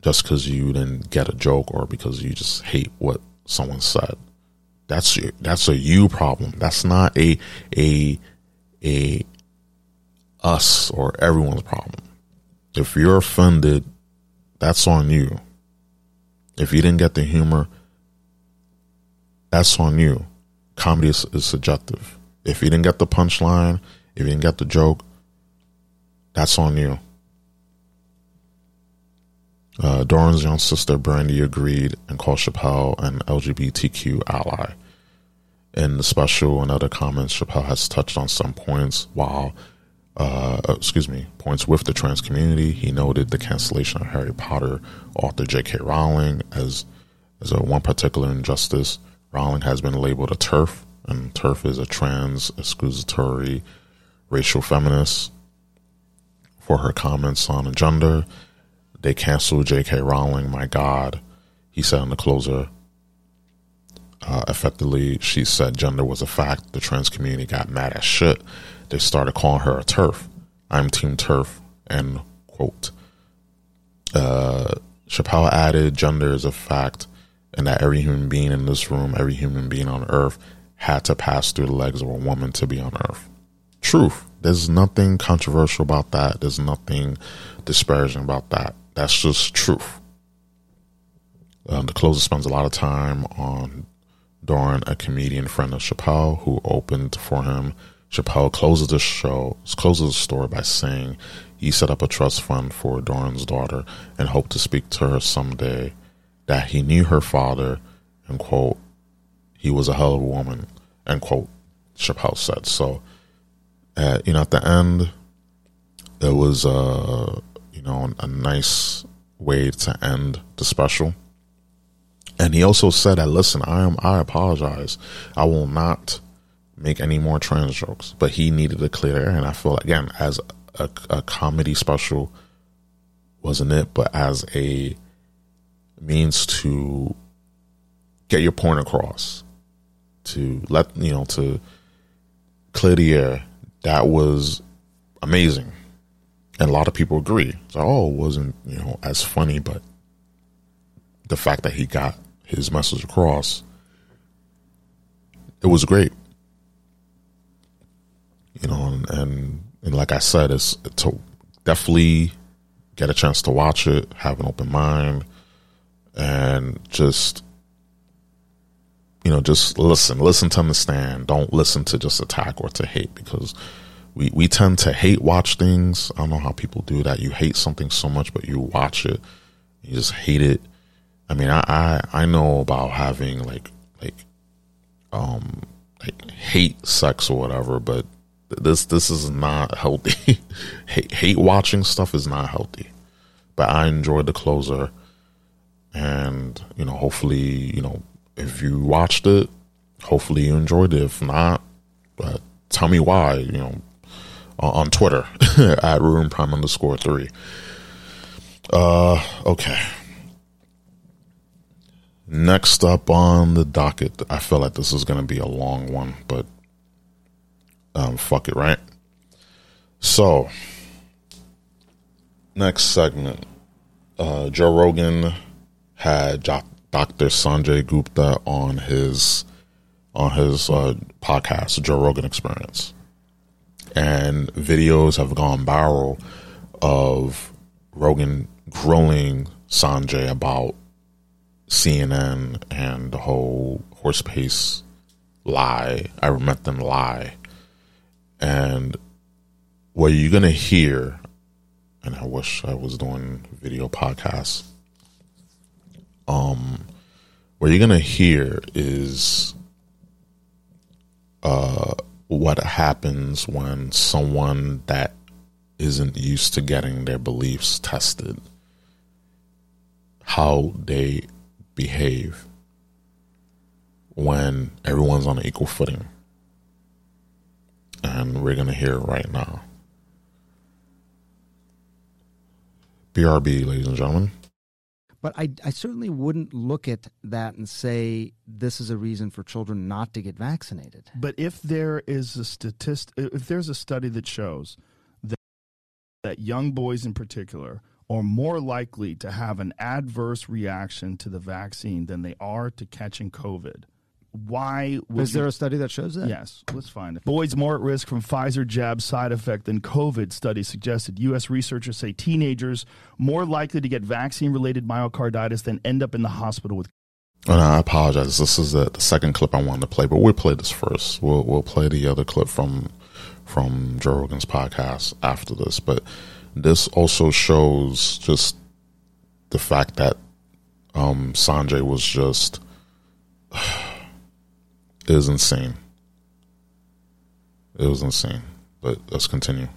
just because you didn't get a joke or because you just hate what someone said. That's that's a you problem. That's not a a a us or everyone's problem. If you're offended, that's on you. If you didn't get the humor, that's on you. Comedy is, is subjective. If you didn't get the punchline, if you didn't get the joke, that's on you. Uh, Dorman's young sister Brandy agreed and called Chappelle an LGBTQ ally. In the special and other comments, Chappelle has touched on some points while, uh, uh excuse me, points with the trans community. He noted the cancellation of Harry Potter author J.K. Rowling as as a one particular injustice. Rowling has been labeled a TERF, and TERF is a trans exclusionary radical feminists for her comments on gender. They canceled J.K. Rowling. My God, he said in the closer. Uh, effectively, she said gender was a fact. The trans community got mad as shit. They started calling her a TERF. I'm Team TERF. End quote. Uh, Chappelle added gender is a fact and that every human being in this room, every human being on earth, had to pass through the legs of a woman to be on earth. Truth. There's nothing controversial about that. There's nothing disparaging about that. That's just truth. Um, the closer spends a lot of time on Dorman, a comedian friend of Chappelle, who opened for him. Chappelle closes the show, closes the story by saying he set up a trust fund for Dorman's daughter and hoped to speak to her someday. That he knew her father, and quote, he was a hell of a woman, end quote. Chappelle said so at you know at the end it was uh you know a nice way to end the special. And he also said that listen i am i apologize. I will not make any more trans jokes. But he needed to clear air. And i feel again as a, a comedy special wasn't it but as a means to get your point across to let you know to clear the air that was amazing. And a lot of people agree. So, oh, it wasn't, you know, as funny, but the fact that he got his message across, it was great. You know, and, and, and like I said, it's to definitely get a chance to watch it, have an open mind, and just you know, just listen, listen to understand. Don't listen to just attack or to hate because we, we tend to hate watch things. I don't know how people do that. You hate something so much, but you watch it, you just hate it. I mean, I, I, I know about having like, like, um, like hate sex or whatever, but this this is not healthy. hate, hate watching stuff is not healthy. But I enjoyed the closer, and you know, hopefully, you know, if you watched it, hopefully you enjoyed it. If not, but tell me why. You know, on Twitter at room Prime underscore three. Uh, okay. Next up on the docket, I feel like this is going to be a long one, but um, fuck it, right? So, next segment. Uh, Joe Rogan had Dr. Sanjay Gupta on his on his uh, podcast, Joe Rogan Experience, and videos have gone viral of Rogan grilling Sanjay about CNN and the whole horse paste lie, ivermectin lie. And what you're to hear, and I wish I was doing video podcasts, um, what you're going to hear is uh, what happens when someone that isn't used to getting their beliefs tested, how they behave when everyone's on an equal footing. And we're going to hear it right now. BRB, ladies and gentlemen. But I, I certainly wouldn't look at that and say this is a reason for children not to get vaccinated. But if there is a statist, if there's a study that shows that, that young boys in particular are more likely to have an adverse reaction to the vaccine than they are to catching COVID. Why is there a study that shows that? Yes, let's find it. Boys more at risk from Pfizer jab side effect than COVID study suggested. U.S. researchers say teenagers more likely to get vaccine related myocarditis than end up in the hospital with. And I apologize. This is the, the second clip I wanted to play, but we'll play this first. We'll we'll play the other clip from from Joe Rogan's podcast after this, but this also shows just the fact that um, Sanjay was just is insane. It was insane. But let's continue.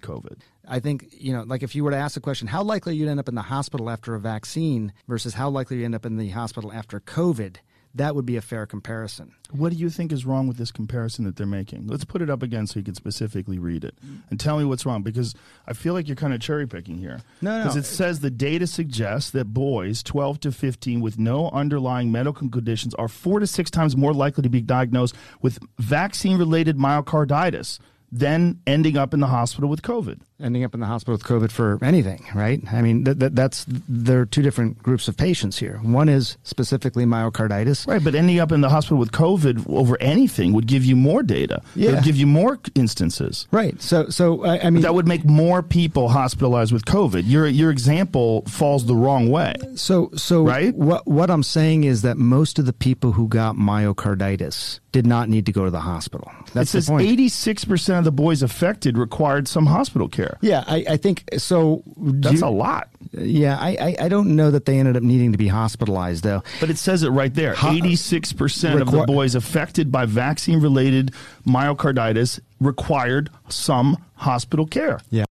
COVID. I think, you know, like if you were to ask the question, how likely you'd end up in the hospital after a vaccine versus how likely you end up in the hospital after COVID, that would be a fair comparison. What do you think is wrong with this comparison that they're making? Let's put it up again so you can specifically read it mm. and tell me what's wrong because I feel like you're kind of cherry picking here. No, no. Because it says the data suggests that boys 12 to 15 with no underlying medical conditions are four to six times more likely to be diagnosed with vaccine related myocarditis than ending up in the hospital with COVID. Ending up in the hospital with COVID for anything, right? I mean, th- th- that's there are two different groups of patients here. One is specifically myocarditis, right? But ending up in the hospital with COVID over anything would give you more data. Yeah, it would give you more instances, right? So, so I, I mean, but that would make more people hospitalized with COVID. Your your example falls the wrong way. So, so right? What what I'm saying is that most of the people who got myocarditis did not need to go to the hospital. That's it says 86% of the boys affected required some hospital care. Yeah, I, I think so. That's you, a lot. Yeah, I, I, I, don't know that they ended up needing to be hospitalized, though. But it says it right there 86% requ- of the boys affected by vaccine related myocarditis required some hospital care. Yeah.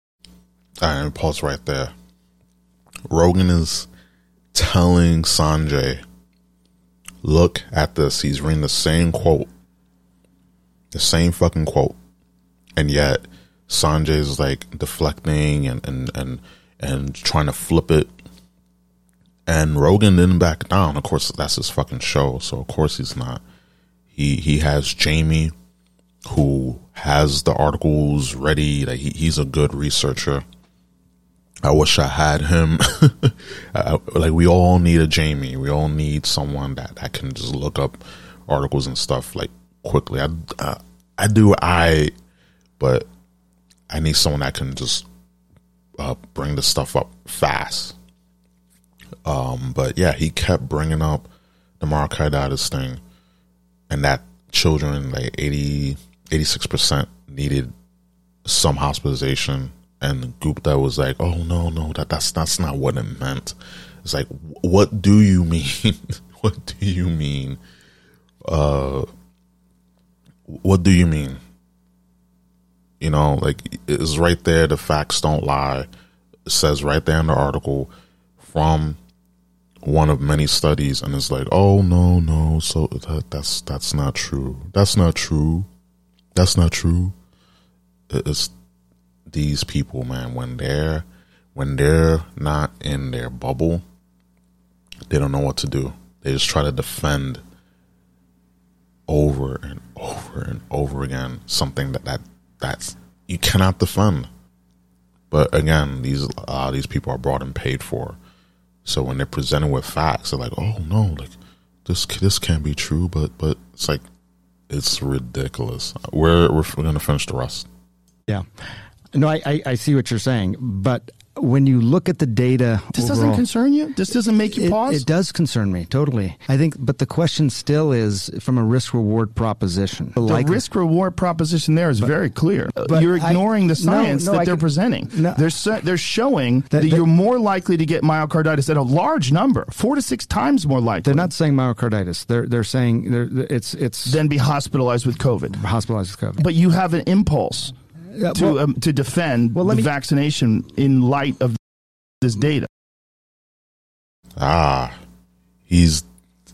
All right, pause right there. Rogan is telling Sanjay Look at this. He's reading the same quote. The same fucking quote. And yet Sanjay's like deflecting and, and, and, and trying to flip it. And Rogan didn't back down. Of course, that's his fucking show. So of course he's not. He he has Jamie, who has the articles ready. Like he, he's a good researcher. I wish I had him. like we all need a Jamie. We all need someone that, that can just look up articles and stuff like quickly. I, uh, I do I, but I need someone that can just uh, bring the stuff up fast. Um, but yeah, he kept bringing up the myocarditis thing, and that children like 80, 86 percent needed some hospitalization and Gupta was like, "Oh no, no, that that's that's not what it meant." It's like, what do you mean? what do you mean? Uh, what do you mean? You know, like it's right there. The facts don't lie. It says right there in the article from one of many studies, and it's like, oh no, no, so that, that's that's not true. That's not true. That's not true. It's these people, man. When they're when they're not in their bubble, they don't know what to do. They just try to defend over and over and over again something that that that's you cannot defend. But again, these uh, these people are brought and paid for. So when they're presented with facts, they're like, "Oh no, like this this can't be true." But but it's like it's ridiculous. We're we're, we're to finish the rest. Yeah. No, I, I, I see what you're saying, but when you look at the data, This overall, doesn't concern you. This doesn't make you it, pause. it does concern me totally. I think, but the question still is from a risk reward proposition. the Like- risk reward proposition there is very clear. but you're I- ignoring the science no, that I they're presenting. No. they're so, they're showing that, That- that- you're more likely to get myocarditis at a large number, four to six times more likely. They're not saying myocarditis. They're they're saying they're, it's it's than be hospitalized with COVID. hospitalized with COVID. But you have an impulse to well- um, to defend Well, the me- vaccination in light of this data. Ah, he's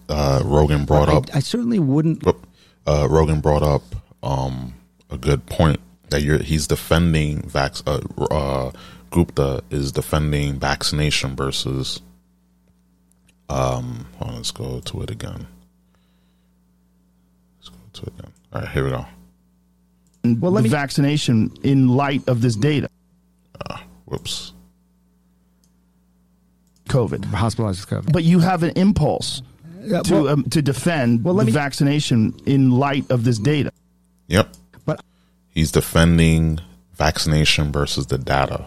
uh, Rogan brought up. I, I certainly wouldn't. Uh, Rogan brought up um, a good point that you're he's defending vac. Uh, uh, Gupta is defending vaccination versus. Um, hold on, let's go to it again. Let's go to it again. All right, here we go. Well, let the me- vaccination in light of this data. Whoops. COVID. Hospitalized with COVID. But you have an impulse Yeah, to well- um, to defend Well, let the me- vaccination in light of this data. Yep. But he's defending vaccination versus the data.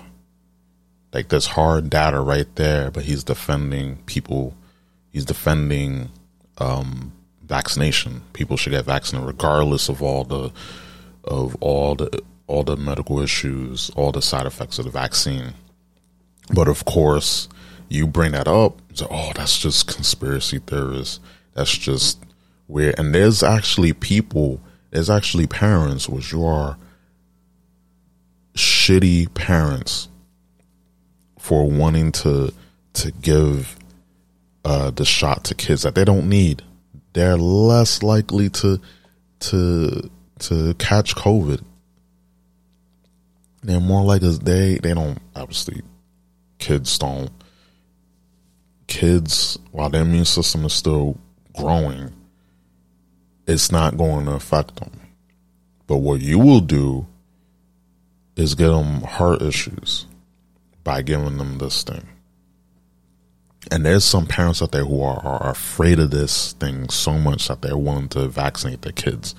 Like there's hard data right there, but he's defending people. He's defending um, vaccination. People should get vaccinated regardless of all the of all the all the medical issues, all the side effects of the vaccine. But of course, you bring that up. So, oh, that's just conspiracy theorists. That's just weird. And there's actually people. There's actually parents, which you are shitty parents for wanting to to give uh, the shot to kids that they don't need. They're less likely to to to catch COVID. They're more like us. They they don't obviously kids don't kids while their immune system is still growing. It's not going to affect them. But what you will do is get them heart issues by giving them this thing. And there's some parents out there who are, are afraid of this thing so much that they're willing to vaccinate their kids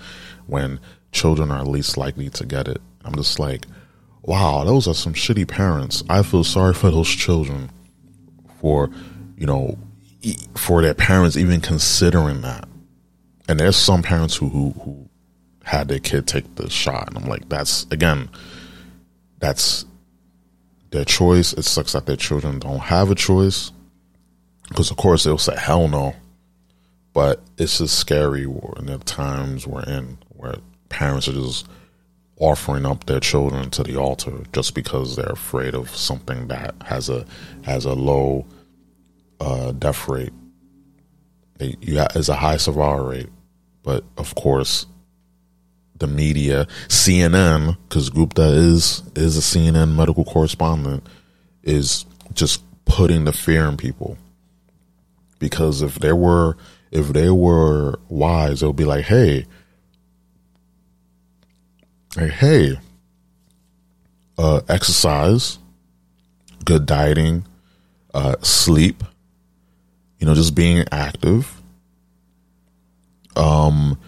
when children are least likely to get it. I'm just like, wow, those are some shitty parents. I feel sorry for those children for, you know, for their parents even considering that. And there's some parents who, who, who had their kid take the shot. And I'm like, that's, again, that's their choice. It sucks that their children don't have a choice. Because, of course, they'll say, hell no. But it's just scary. There are times we're in where parents are just offering up their children to the altar just because they're afraid of something that has a has a low uh, death rate. They, you is a high survival rate, but of course, the media, CNN, because Gupta is is a CNN medical correspondent, is just putting the fear in people. Because if they were if they were wise, they'll be like, hey, hey, hey, uh, exercise, good dieting, uh, sleep, you know, just being active, um,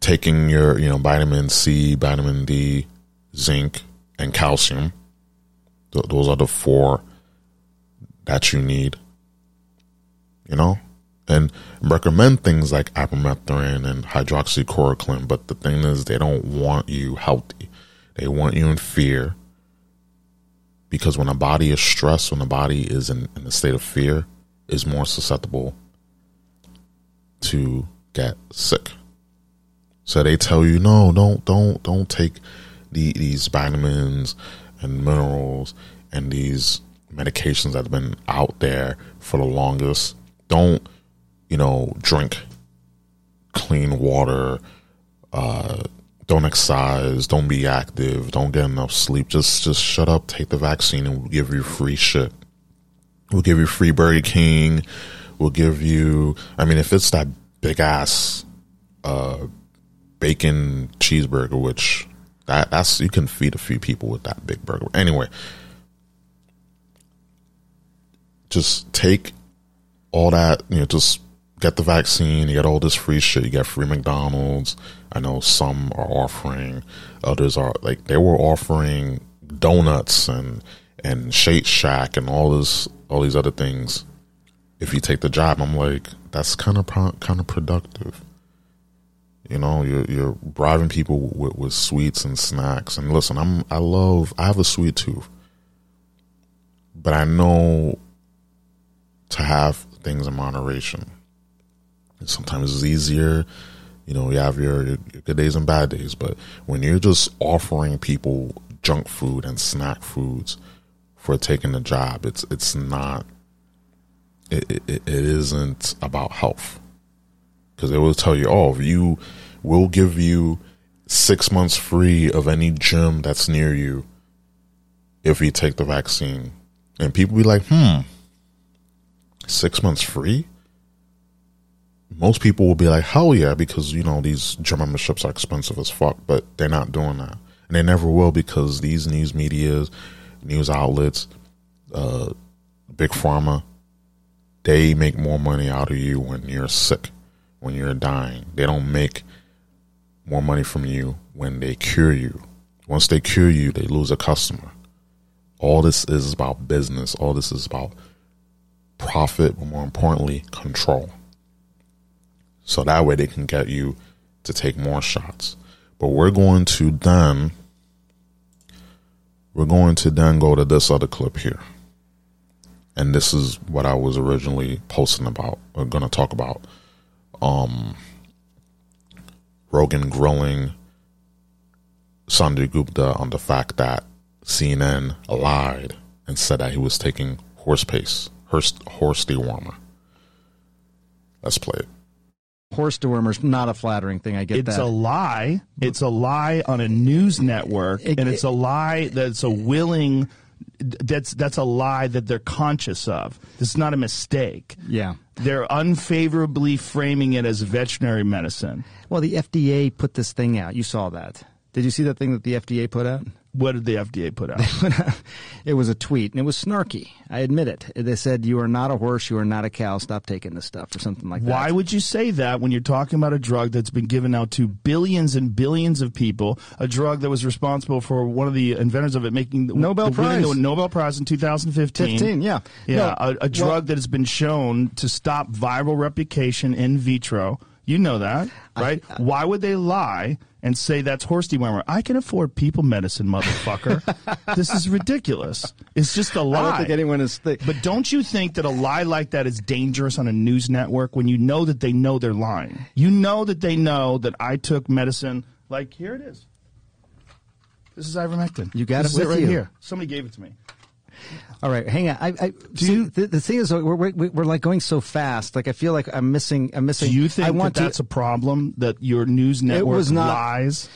taking your, you know, vitamin C, vitamin D, zinc, and calcium. Th- those are the four that you need, you know, and recommend things like ivermectin and hydroxychloroquine. But the thing is, they don't want you healthy. They want you in fear. Because when a body is stressed, when a body is in, in a state of fear, is more susceptible to get sick. So they tell you, no, don't, don't, don't take the, these vitamins and minerals and these medications that have been out there for the longest. Don't, you know, drink clean water. Uh, don't exercise. Don't be active. Don't get enough sleep. Just, just shut up. Take the vaccine, and we'll give you free shit. We'll give you free Burger King. We'll give you. I mean, if it's that big ass uh, bacon cheeseburger, which that that's you can feed a few people with that big burger. Anyway, just take all that. You know, just get the vaccine. You get all this free shit. You get free McDonald's. I know some are offering. Others are like they were offering donuts and and Shake Shack and all this all these other things. If you take the job, I'm like that's kind of kind of productive. You know, you're you're bribing people with, with sweets and snacks. And listen, I'm I love I have a sweet tooth, but I know to have things in moderation. Sometimes it's easier. You know, you have your, your good days and bad days, but when you're just offering people junk food and snack foods for taking the job, it's it's not. It, it, it isn't about health because they will tell you, oh, you will give you six months free of any gym that's near you if you take the vaccine. And people be like, hmm, six months free? Most people will be like, hell yeah, because, you know, these gym memberships are expensive as fuck, but they're not doing that. And they never will because these news medias, news outlets, uh, big pharma, they make more money out of you when you're sick, when you're dying. They don't make more money from you when they cure you. Once they cure you, they lose a customer. All this is about business. All this is about profit, but more importantly, control. So that way they can get you to take more shots. But we're going to then we're going to then go to this other clip here. And this is what I was originally posting about or gonna talk about. Um Rogan grilling Sanjay Gupta on the fact that CNN lied and said that he was taking horse paste, horse, horse dewormer. Let's play it. Horse dewormer's not a flattering thing. I get it's that. It's a lie. It's a lie on a news network, It- and it's a lie that's a willing. That's that's a lie that they're conscious of. This is not a mistake. yeah. They're unfavorably framing it as veterinary medicine. Well, the FDA put this thing out. You saw that. Did you see that thing that the FDA put out? What did the FDA put out? it was a tweet, and it was snarky. I admit it. They said, "You are not a horse. You are not a cow. Stop taking this stuff," or something like that. Why would you say that when you're talking about a drug that's been given out to billions and billions of people? A drug that was responsible for one of the inventors of it making the- Nobel the- Prize. the Nobel Prize in 2015. 15, yeah. Yeah, No, a, a drug well- that has been shown to stop viral replication in vitro. You know that, right? Why would they lie and say that's horse dewormer? I can afford people medicine, motherfucker. this is ridiculous. It's just a lie. I don't think anyone is. Th- But don't you think that a lie like that is dangerous on a news network when you know that they know they're lying? You know that they know that I took medicine. Like here it is. This is ivermectin. You got This it with right you. here. Somebody gave it to me. All right, hang on. I, I see, you- the, the thing is, we're, we're, we're like going so fast. Like I feel like I'm missing. I'm missing. Do you think I want that that's to, a problem that your news network it was not- lies?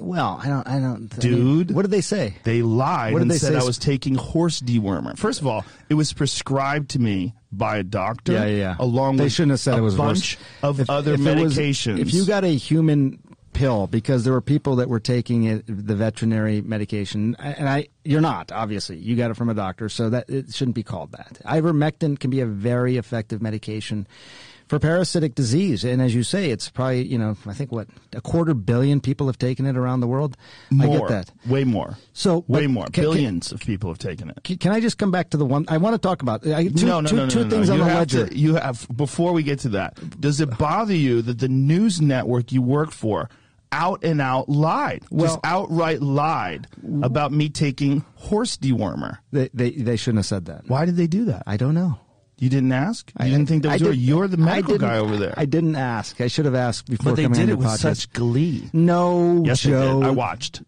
Well, I don't. I don't. I mean, Dude. what did they say? They lied What did and they said say? I was taking horse dewormer. First of all, it was prescribed to me by a doctor. Yeah, yeah. Along they with shouldn't have said a it was bunch of If- other if it was- medications. if you got a human pill, because there were people that were taking it, the veterinary medication, and I, you're not obviously. You got it from a doctor, so that it shouldn't be called that. Ivermectin can be a very effective medication. For parasitic disease, and as you say, it's probably you know I think what a quarter billion people have taken it around the world. more, I get that. way more. So, way more. can- can- Billions of people have taken it. Can, can I just come back to the one I want to talk about? I, two, no, no, two- no, no, two no, things no. on you the ledger. To, you have before we get to that. Does it bother you that the news network you work for out and out lied, just outright lied about me taking horse dewormer? They, they they shouldn't have said that. Why did they do that? I don't know. You didn't ask. You I- didn't think that was your. did- You're the medical guy over there. I didn't ask. I should have asked before but they coming did on it with podcast. such glee. No, Yes, they Joe. did. I watched.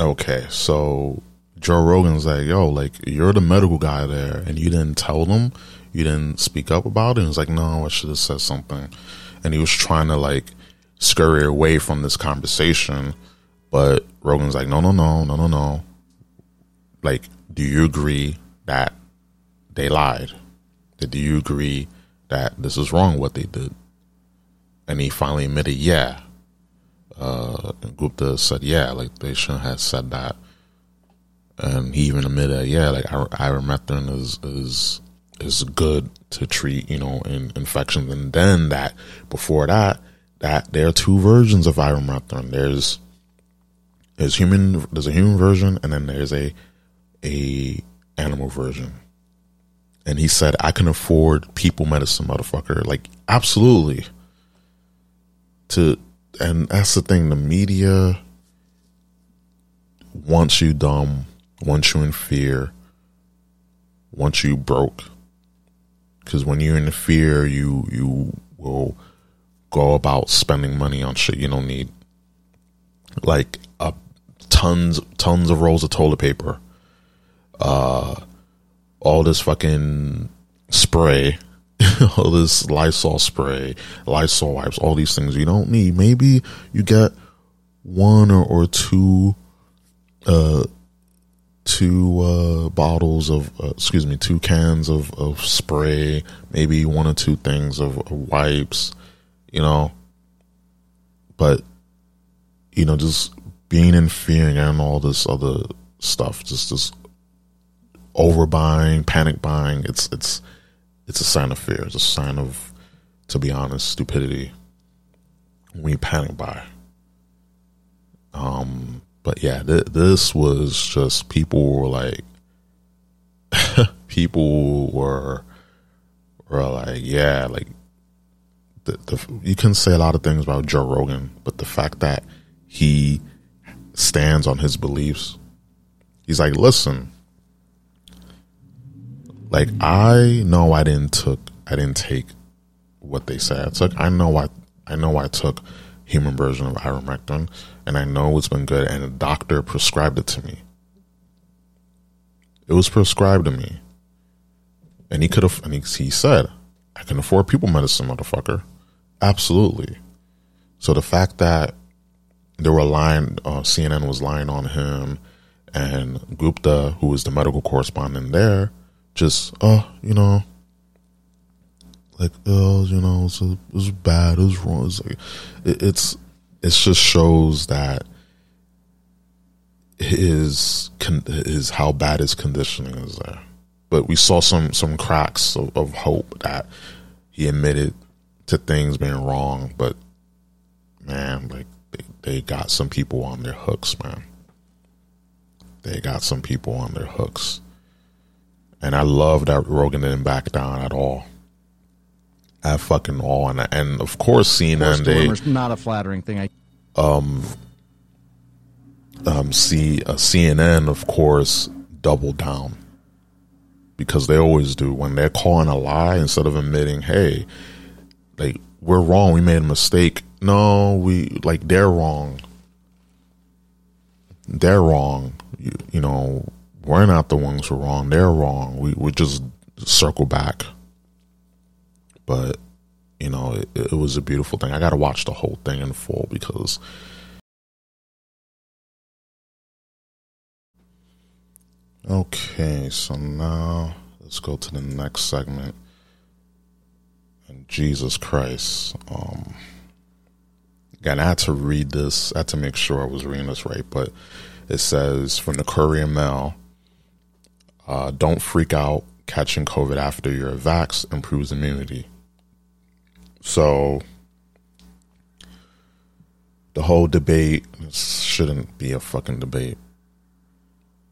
Okay, so Joe Rogan's like, yo, like you're the medical guy there, and you didn't tell them, you didn't speak up about it. And he's like, no, I should have said something. And he was trying to like scurry away from this conversation, but Rogan's like, no, no, no, no, no, no. Like, do you agree that they lied? That Do you agree that this is wrong what they did? And he finally admitted, yeah. Uh, and Gupta said, yeah, like they shouldn't have said that. And he even admitted, yeah, like ir- ivermectin is is is good to treat, you know, in infections. And then that before that, that there are two versions of ivermectin. There's there's human there's a human version, and then there's a a animal version. And he said, I can afford people medicine, motherfucker. Like, absolutely. To and that's the thing, the media wants you dumb, wants you in fear, wants you broke. Cause when you're in fear, you you will go about spending money on shit you don't need. Like uh, tons tons of rolls of toilet paper. Uh all this fucking spray, all this Lysol spray, Lysol wipes, all these things you don't need. Maybe you get one or, or two, uh, two uh, bottles of, uh, excuse me, two cans of, of spray, maybe one or two things of, of wipes, you know. But, you know, just being in fear and all this other stuff, just this overbuying, panic buying. It's it's it's a sign of fear. It's a sign of, to be honest, stupidity. When you panic buy. Um, but yeah, th- this was just people were like, people were were like, yeah, like the, the you can say a lot of things about Joe Rogan, but the fact that he stands on his beliefs, he's like, listen, like I know I didn't took I didn't take what they said I took. I know I I know I took human version of ivermectin, and I know it's been good. And a doctor prescribed it to me. It was prescribed to me, and he could have. And he, he said, "I can afford people medicine, motherfucker." Absolutely. So the fact that they were lying, uh, CNN was lying on him, and Gupta, who was the medical correspondent there, just, oh, you know, like, oh, you know, it's a, it was bad, it was wrong. It's like, it, it's, it just shows that his, his, how bad his conditioning is there. But we saw some, some cracks of, of hope that he admitted to things being wrong, but man, like, they, they got some people on their hooks, man. They got some people on their hooks. And I love that Rogan didn't back down at all. At fucking all. And, and of course, CNN, they, not a flattering thing. I um, um see, uh, CNN, of course, doubled down. Because they always do. When they're calling a lie, instead of admitting, hey, like, we're wrong, we made a mistake. No, we, like, they're wrong. They're wrong. You, you know, we're not the ones who are wrong. They're wrong. We, we just circle back. But, you know, it, it was a beautiful thing. I got to watch the whole thing in full because Okay, so now let's go to the next segment. And Jesus Christ. Um again, I had to read this. I had to make sure I was reading this right, but it says from the Courier Mail, uh, don't freak out. Catching COVID after you're vaxxed improves immunity. So the whole debate shouldn't be a fucking debate.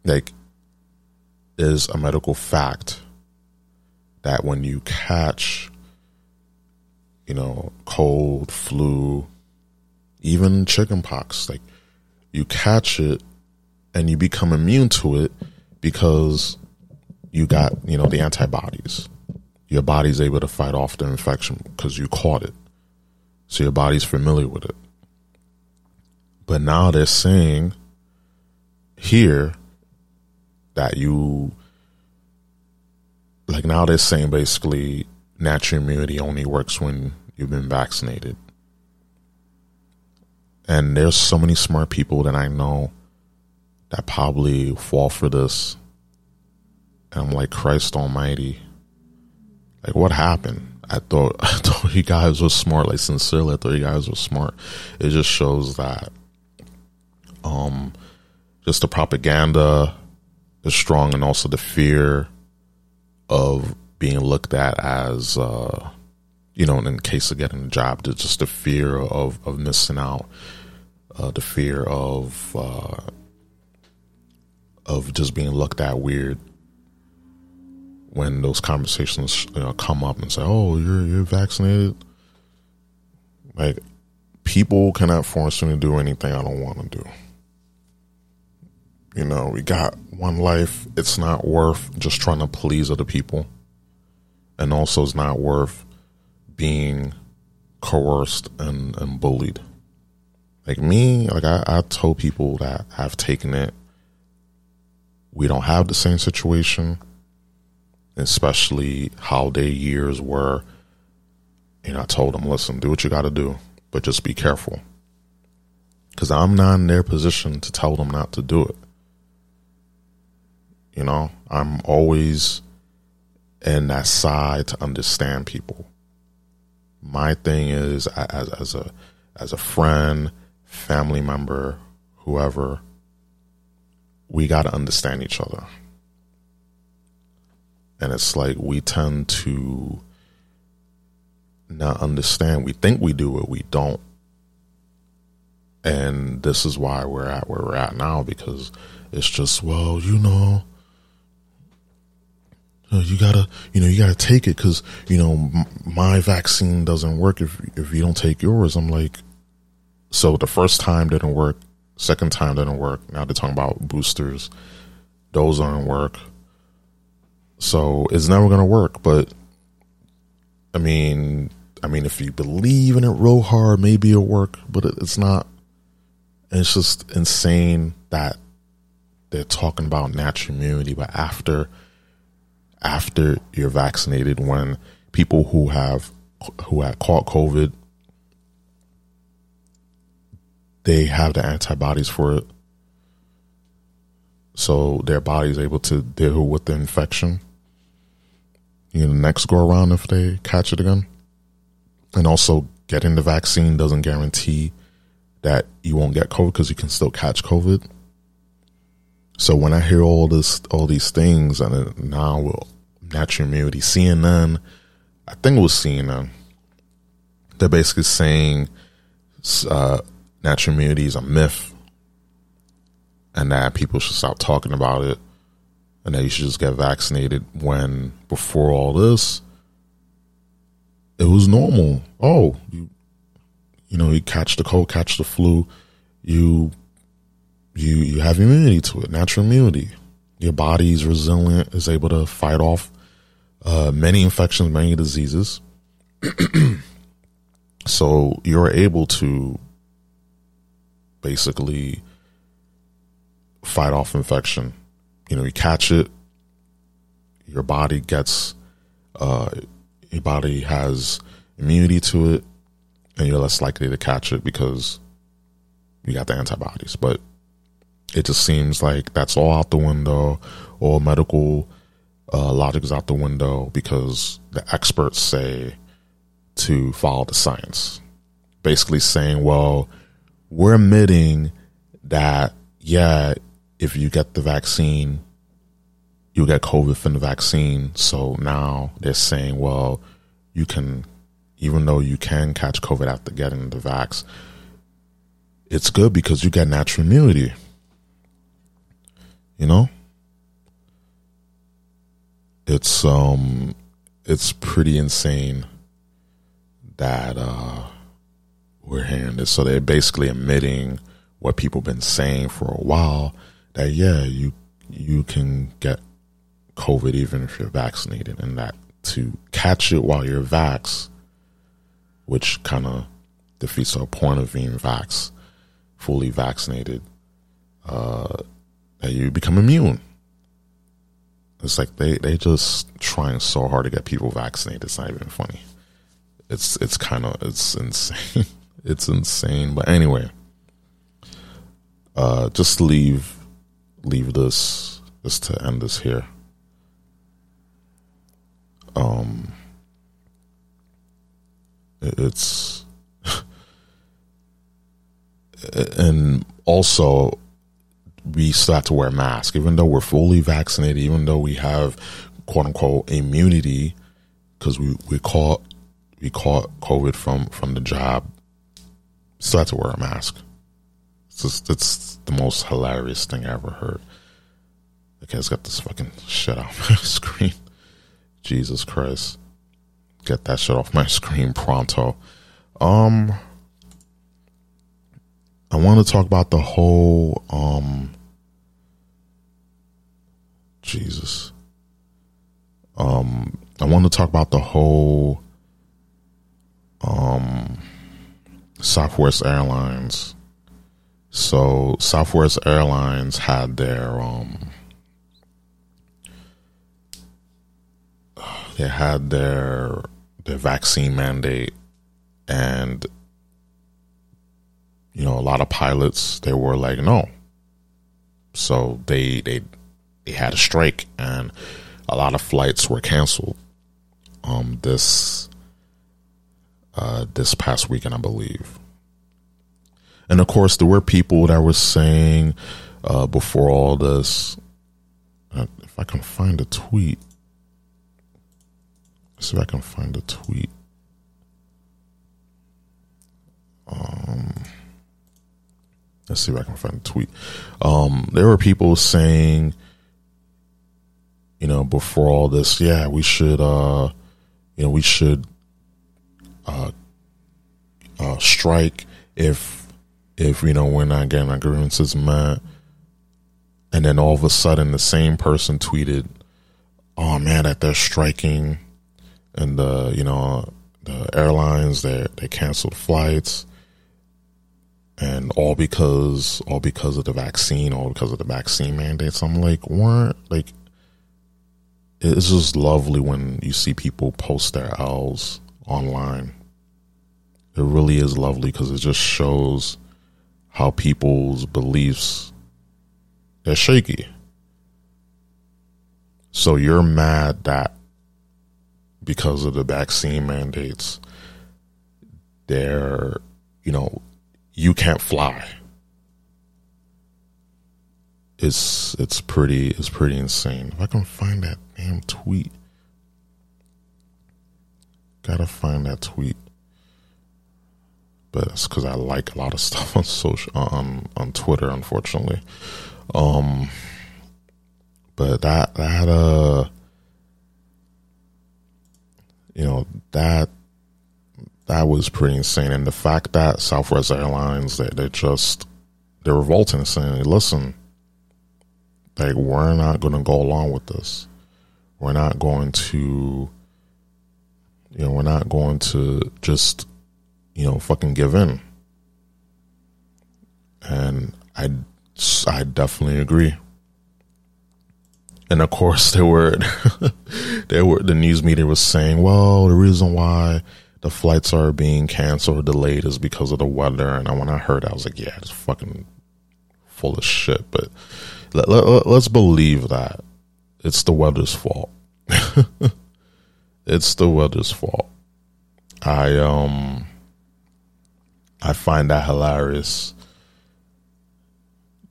Like is a medical fact that when you catch, you know, cold, flu, even chickenpox, like you catch it and you become immune to it because you got you know the antibodies. Your body's able to fight off the infection because you caught it, so your body's familiar with it. But now they're saying here that you like now they're saying basically natural immunity only works when you've been vaccinated. And there's so many smart people that I know that probably fall for this. And I'm like, Christ Almighty, like what happened? I thought I thought you guys were smart. Like sincerely, I thought you guys were smart. It just shows that, um, just the propaganda is strong, and also the fear of being looked at as, uh, you know, in case of getting a job, just the fear of of missing out, uh, the fear of uh, of just being looked at weird when those conversations you know, come up and say, "Oh, you're you're vaccinated." Like people cannot force me to do anything I don't want to do. You know, we got one life. It's not worth just trying to please other people. And also, it's not worth being coerced and, and bullied. Like me, like I, I told people that have taken it, we don't have the same situation, especially their years were. And I told them, listen, do what you got to do, but just be careful. Because I'm not in their position to tell them not to do it. You know, I'm always in that side to understand people. My thing is as as a as a friend, family member, whoever, we got to understand each other. And it's like we tend to not understand. We think we do it, we don't. And this is why we're at where we're at now because it's just, well, you know, uh, you gotta, you know, you gotta take it because you know my vaccine doesn't work if if you don't take yours. I'm like, so the first time didn't work, second time didn't work. Now they're talking about boosters; those aren't work. So it's never gonna work. But I mean, I mean, if you believe in it real hard, maybe it'll work. But it, it's not. It's just insane that they're talking about natural immunity, but after after you're vaccinated when people who have who had caught COVID they have the antibodies for it. So their body is able to deal with the infection. You know, next go around if they catch it again. And also getting the vaccine doesn't guarantee that you won't get COVID because you can still catch COVID. So when I hear all this, all these things, and now will natural immunity, CNN, I think it was CNN. They're basically saying uh, natural immunity is a myth, and that people should stop talking about it, and that you should just get vaccinated. When before all this, it was normal. Oh, you, you know, you catch the cold, catch the flu, you you you have immunity to it, natural immunity. Your body is resilient, is able to fight off uh, many infections, many diseases. so you're able to basically fight off infection. You know, you catch it, your body gets, uh, your body has immunity to it, and you're less likely to catch it because you got the antibodies. But it just seems like that's all out the window. All medical uh, logic is out the window because the experts say to follow the science. Basically saying, well, we're admitting that, yeah, if you get the vaccine, you'll get COVID from the vaccine. So now they're saying, well, you can, even though you can catch COVID after getting the vax, it's good because you get natural immunity. You know? It's um it's pretty insane that uh we're hearing this. So they're basically admitting what people been saying for a while that yeah, you you can get COVID even if you're vaccinated, and that to catch it while you're vax, which kind of defeats the point of being vax, fully vaccinated, uh, that you become immune. It's like they they just trying so hard to get people vaccinated. It's not even funny. It's it's kind of it's insane. it's insane. But anyway, uh, just leave leave this just to end this here. Um, it's and also we still have to wear masks, even though we're fully vaccinated, even though we have quote unquote immunity, because we we caught we caught COVID from from the job. Still have to wear a mask. Just it's the most hilarious thing I ever heard. Okay, it's got this fucking shit off my screen. Jesus Christ. Get that shit off my screen pronto. Um I want to talk about the whole um Jesus. Um I want to talk about the whole um Southwest Airlines. So Southwest Airlines had their um they had their their vaccine mandate and you know a lot of pilots they were like no. So they they they had a strike and a lot of flights were canceled um this uh this past weekend i believe and of course there were people that were saying uh before all this uh, if i can find a tweet see if I can find a tweet. Um, let's see if I can find a tweet. Um, there were people saying, you know, before all this, yeah, we should, uh, you know, we should, uh, uh, strike if, if you know we're not getting our grievances met. And then all of a sudden, the same person tweeted, "Oh man, that they're striking." and the you know the airlines they they canceled flights and all because all because of the vaccine all because of the vaccine mandates i'm like weren't like it's just lovely when you see people post their l's online it really is lovely because it just shows how people's beliefs they're shaky so you're mad that because of the vaccine mandates, they're, you know, you can't fly. It's it's pretty it's pretty insane. If I can find that damn tweet, gotta find that tweet. But it's because I like a lot of stuff on social on on Twitter, unfortunately. Um, but that that uh you know that that was pretty insane. And the fact that Southwest Airlines that they just they're revolting and saying, "Listen, like we're not going to go along with this. We're not going to, you know, we're not going to just, you know, fucking give in." And I, I definitely agree and of course there were there were the news media was saying, well, the reason why the flights are being canceled or delayed is because of the weather. And when I heard, that, I was like, yeah, it's fucking full of shit. But let, let, let's believe that it's the weather's fault. it's the weather's fault. I um I find that hilarious.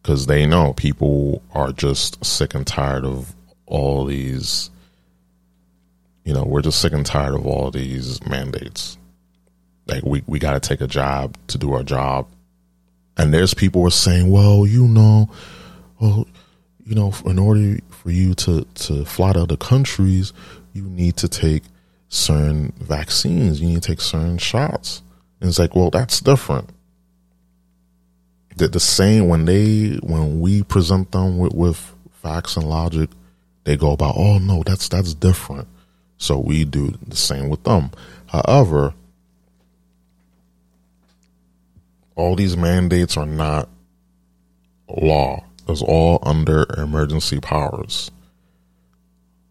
Because they know people are just sick and tired of all these you know we're just sick and tired of all these mandates. Like we, we got to take a job to do our job. And there's people who are saying well you know well you know in order for you to to fly to other countries you need to take certain vaccines. You need to take certain shots and it's like well that's different the, the same when they when we present them with, with facts and logic, they go about, oh no, that's that's different. So we do the same with them. However, all these mandates are not law. It's all under emergency powers.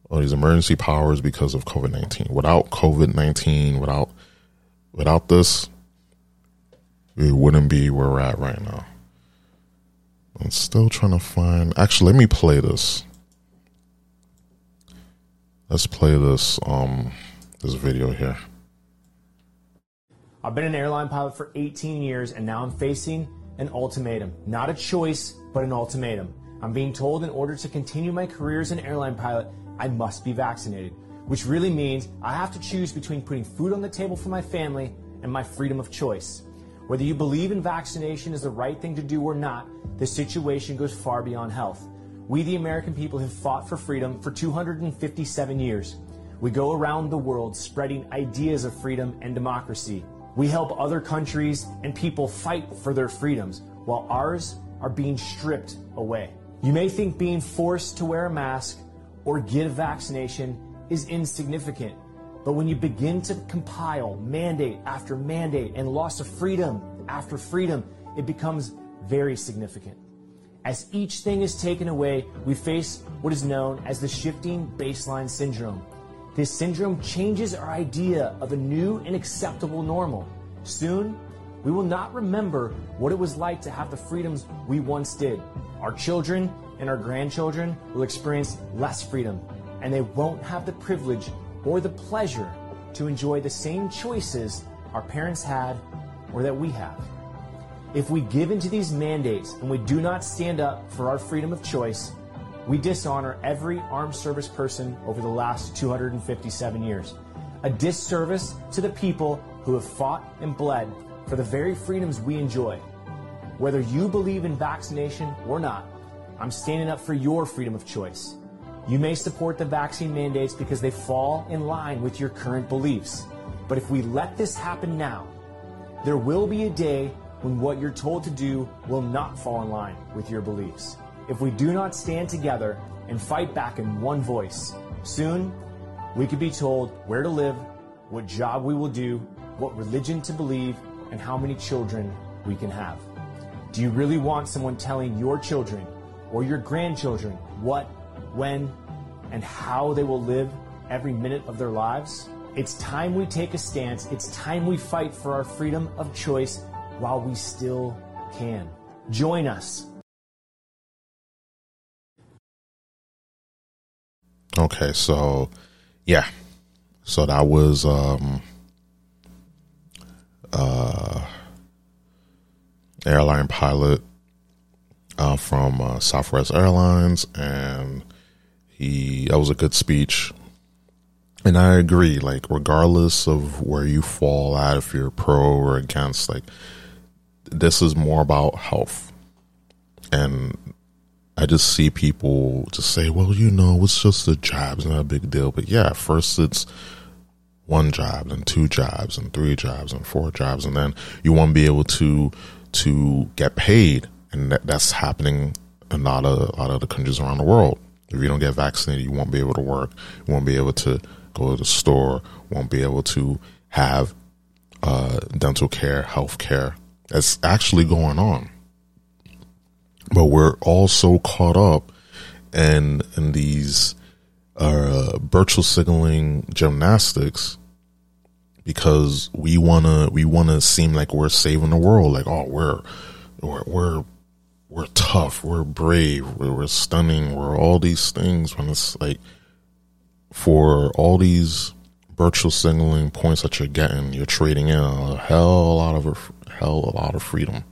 All these emergency powers because of COVID nineteen. Without COVID nineteen, without without this, we wouldn't be where we're at right now. I'm still trying to find. Actually, let me play this. Let's play this um this video here. I've been an airline pilot for 18 years and now I'm facing an ultimatum. Not a choice, but an ultimatum. I'm being told in order to continue my career as an airline pilot, I must be vaccinated, which really means I have to choose between putting food on the table for my family and my freedom of choice. Whether you believe in vaccination is the right thing to do or not, the situation goes far beyond health. We, the American people, have fought for freedom for 257 years. We go around the world spreading ideas of freedom and democracy. We help other countries and people fight for their freedoms while ours are being stripped away. You may think being forced to wear a mask or get a vaccination is insignificant, but when you begin to compile mandate after mandate and loss of freedom after freedom, it becomes very significant. As each thing is taken away, we face what is known as the shifting baseline syndrome. This syndrome changes our idea of a new and acceptable normal. Soon, we will not remember what it was like to have the freedoms we once did. Our children and our grandchildren will experience less freedom, and they won't have the privilege or the pleasure to enjoy the same choices our parents had or that we have. If we give into these mandates and we do not stand up for our freedom of choice, we dishonor every armed service person over the last 257 years. A disservice to the people who have fought and bled for the very freedoms we enjoy. Whether you believe in vaccination or not, I'm standing up for your freedom of choice. You may support the vaccine mandates because they fall in line with your current beliefs. But if we let this happen now, there will be a day when what you're told to do will not fall in line with your beliefs. If we do not stand together and fight back in one voice, soon we could be told where to live, what job we will do, what religion to believe, and how many children we can have. Do you really want someone telling your children or your grandchildren what, when, and how they will live every minute of their lives? It's time we take a stance. It's time we fight for our freedom of choice while we still can. Join us. Okay, so yeah. So that was um uh airline pilot uh, from uh, Southwest Airlines and he that was a good speech. And I agree, like regardless of where you fall at, if you're pro or against, like this is more about health. And I just see people just say, well, you know, it's just a job, it's not a big deal. But yeah, first it's one job, and two jobs, and three jobs, and four jobs, and then you won't be able to to get paid, and that, that's happening in a lot of a lot of the countries around the world. If you don't get vaccinated, you won't be able to work. You won't be able to go to the store. Won't be able to have uh, dental care, health care. That's actually going on but we're all so caught up in in these uh, virtual signaling gymnastics because we wanna we wanna seem like we're saving the world, like oh we're we're we're, we're tough, we're brave, we're, we're stunning, we're all these things. When it's like for all these virtual signaling points that you're getting, you're trading in a hell a lot of hell a lot of freedom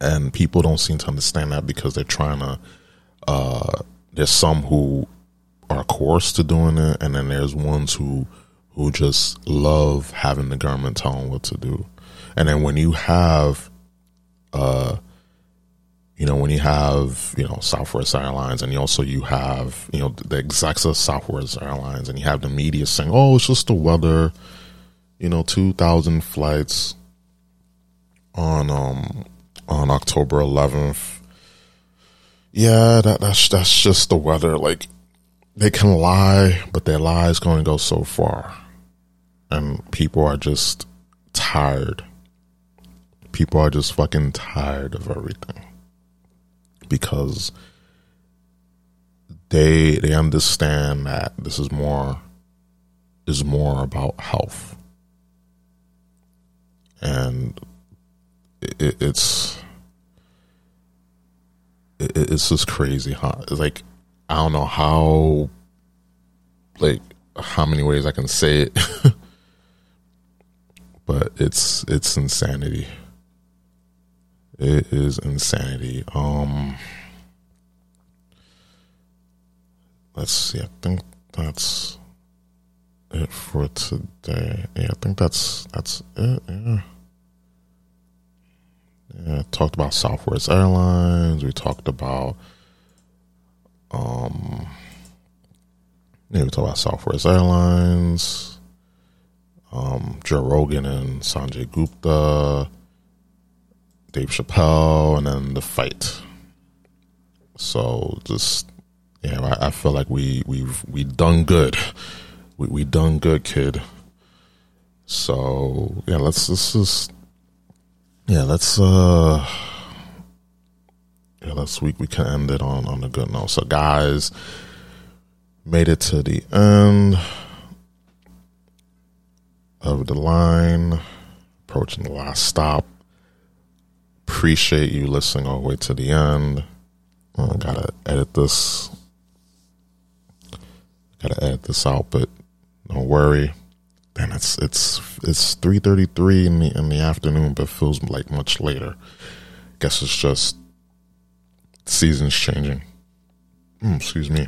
and people don't seem to understand that because they're trying to. Uh, there's some who are coerced to doing it, and then there's ones who who just love having the government tell them what to do. And then when you have, uh, you know, when you have you know Southwest Airlines, and you also you have you know the of Southwest Airlines, and you have the media saying, "Oh, it's just the weather," you know, two thousand flights on um on October 11th. Yeah, that, that's that's just the weather. Like they can lie, but their lies going to go so far, and people are just tired. People are just fucking tired of everything because they they understand that this is more is more about health. And it, it's it, it's just crazy huh it's like i don't know how like how many ways i can say it. But it's it's insanity it is insanity um let's see i think that's it for today. Yeah, I think that's that's it. Yeah. Yeah, talked about Southwest Airlines. We talked about um yeah, we talked about Southwest Airlines, um, Joe Rogan and Sanjay Gupta, Dave Chappelle, and then the fight. So just yeah, I, I feel like we we've we done good we we done good, kid. So yeah, let's let's just yeah, let's uh yeah, let's we we can end it on on a good note. So guys, made it to the end of the line, approaching the last stop. Appreciate you listening all the way to the end. I gotta edit this. Gotta edit this out, but don't worry. And it's it's it's three thirty three in the in the afternoon, but feels like much later. Guess it's just seasons changing. Mm, excuse me.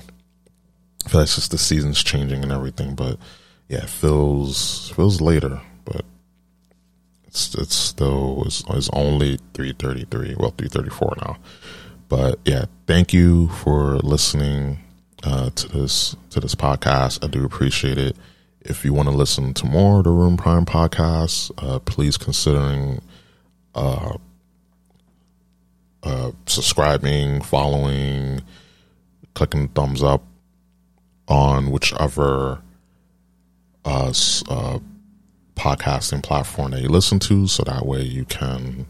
I feel like it's just the seasons changing and everything, but yeah, it feels feels later, it's it's still it's, it's only three thirty three. Well, three thirty four now. But yeah, thank you for listening uh, to this to this podcast. I do appreciate it. If you want to listen to more of the Room Prime podcast, uh, please considering uh, uh, subscribing, following, clicking thumbs up on whichever uh, uh, podcasting platform that you listen to, so that way you can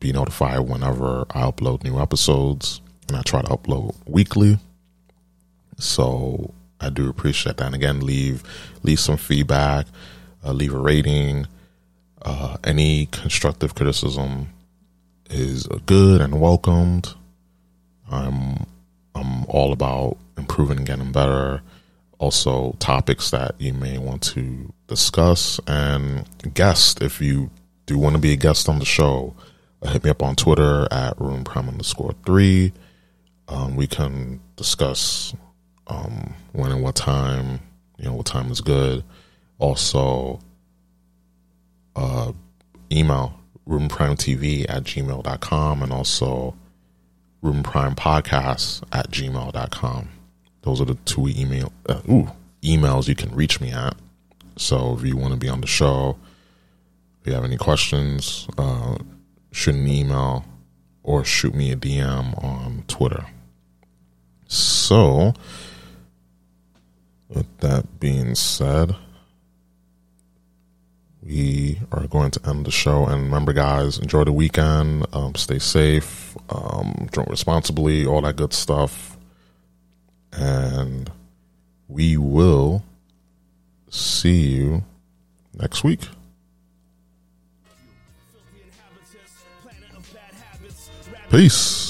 be notified whenever I upload new episodes. And I try to upload weekly. So I do appreciate that. And again, leave leave some feedback, uh, leave a rating. Uh, any constructive criticism is good and welcomed. I'm I'm all about improving and getting better. Also, topics that you may want to discuss and guest if you do want to be a guest on the show. Uh, hit me up on Twitter at room prime underscore three. Um, we can discuss um, when and what time, you know, what time is good. Also, uh, email roomprimetv at gmail.com and also roomprimepodcast at gmail.com. Those are the two email uh, ooh, emails you can reach me at. So if you want to be on the show, if you have any questions, uh, shoot an email or shoot me a DM on Twitter. So, with that being said, we are going to end the show. And remember, guys, enjoy the weekend. Um, stay safe. Um, drink responsibly. All that good stuff. And we will see you next week. Peace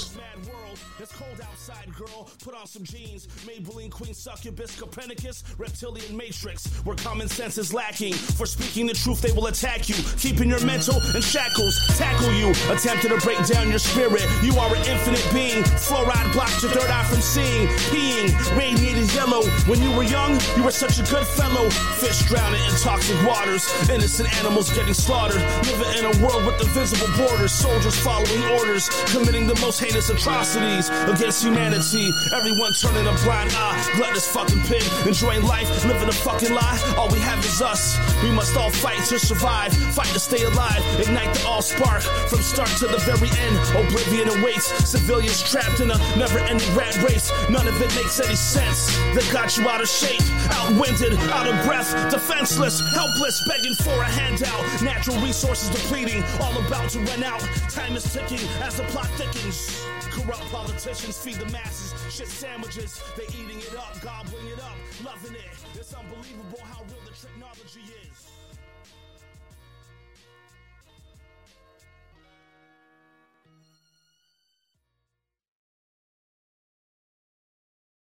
Queen Succubus, Copernicus, Reptilian Matrix, where common sense is lacking. For speaking the truth, they will attack you, keeping your mental in shackles, tackle you, attempting to break down your spirit. You are an infinite being. Fluoride blocks your third eye from seeing. Peeing, radiated yellow. When you were young, you were such a good fellow. Fish drowning in toxic waters, innocent animals getting slaughtered. Living in a world with invisible borders, soldiers following orders, committing the most heinous atrocities. against humanity. Everyone turning a blind eye, gluttonous fucking pig, enjoying life, living a fucking lie. All we have is us. We must all fight to survive, fight to stay alive, ignite the all spark from start to the very end. Oblivion awaits, civilians trapped in a never-ending rat race. None of it makes any sense. They got you out of shape, outwinded, out of breath, defenseless, helpless, begging for a handout. Natural resources depleting, all about to run out. Time is ticking as the plot thickens. Corrupt politicians feed the masses shit sandwiches. They eating it up, gobbling it up, loving it.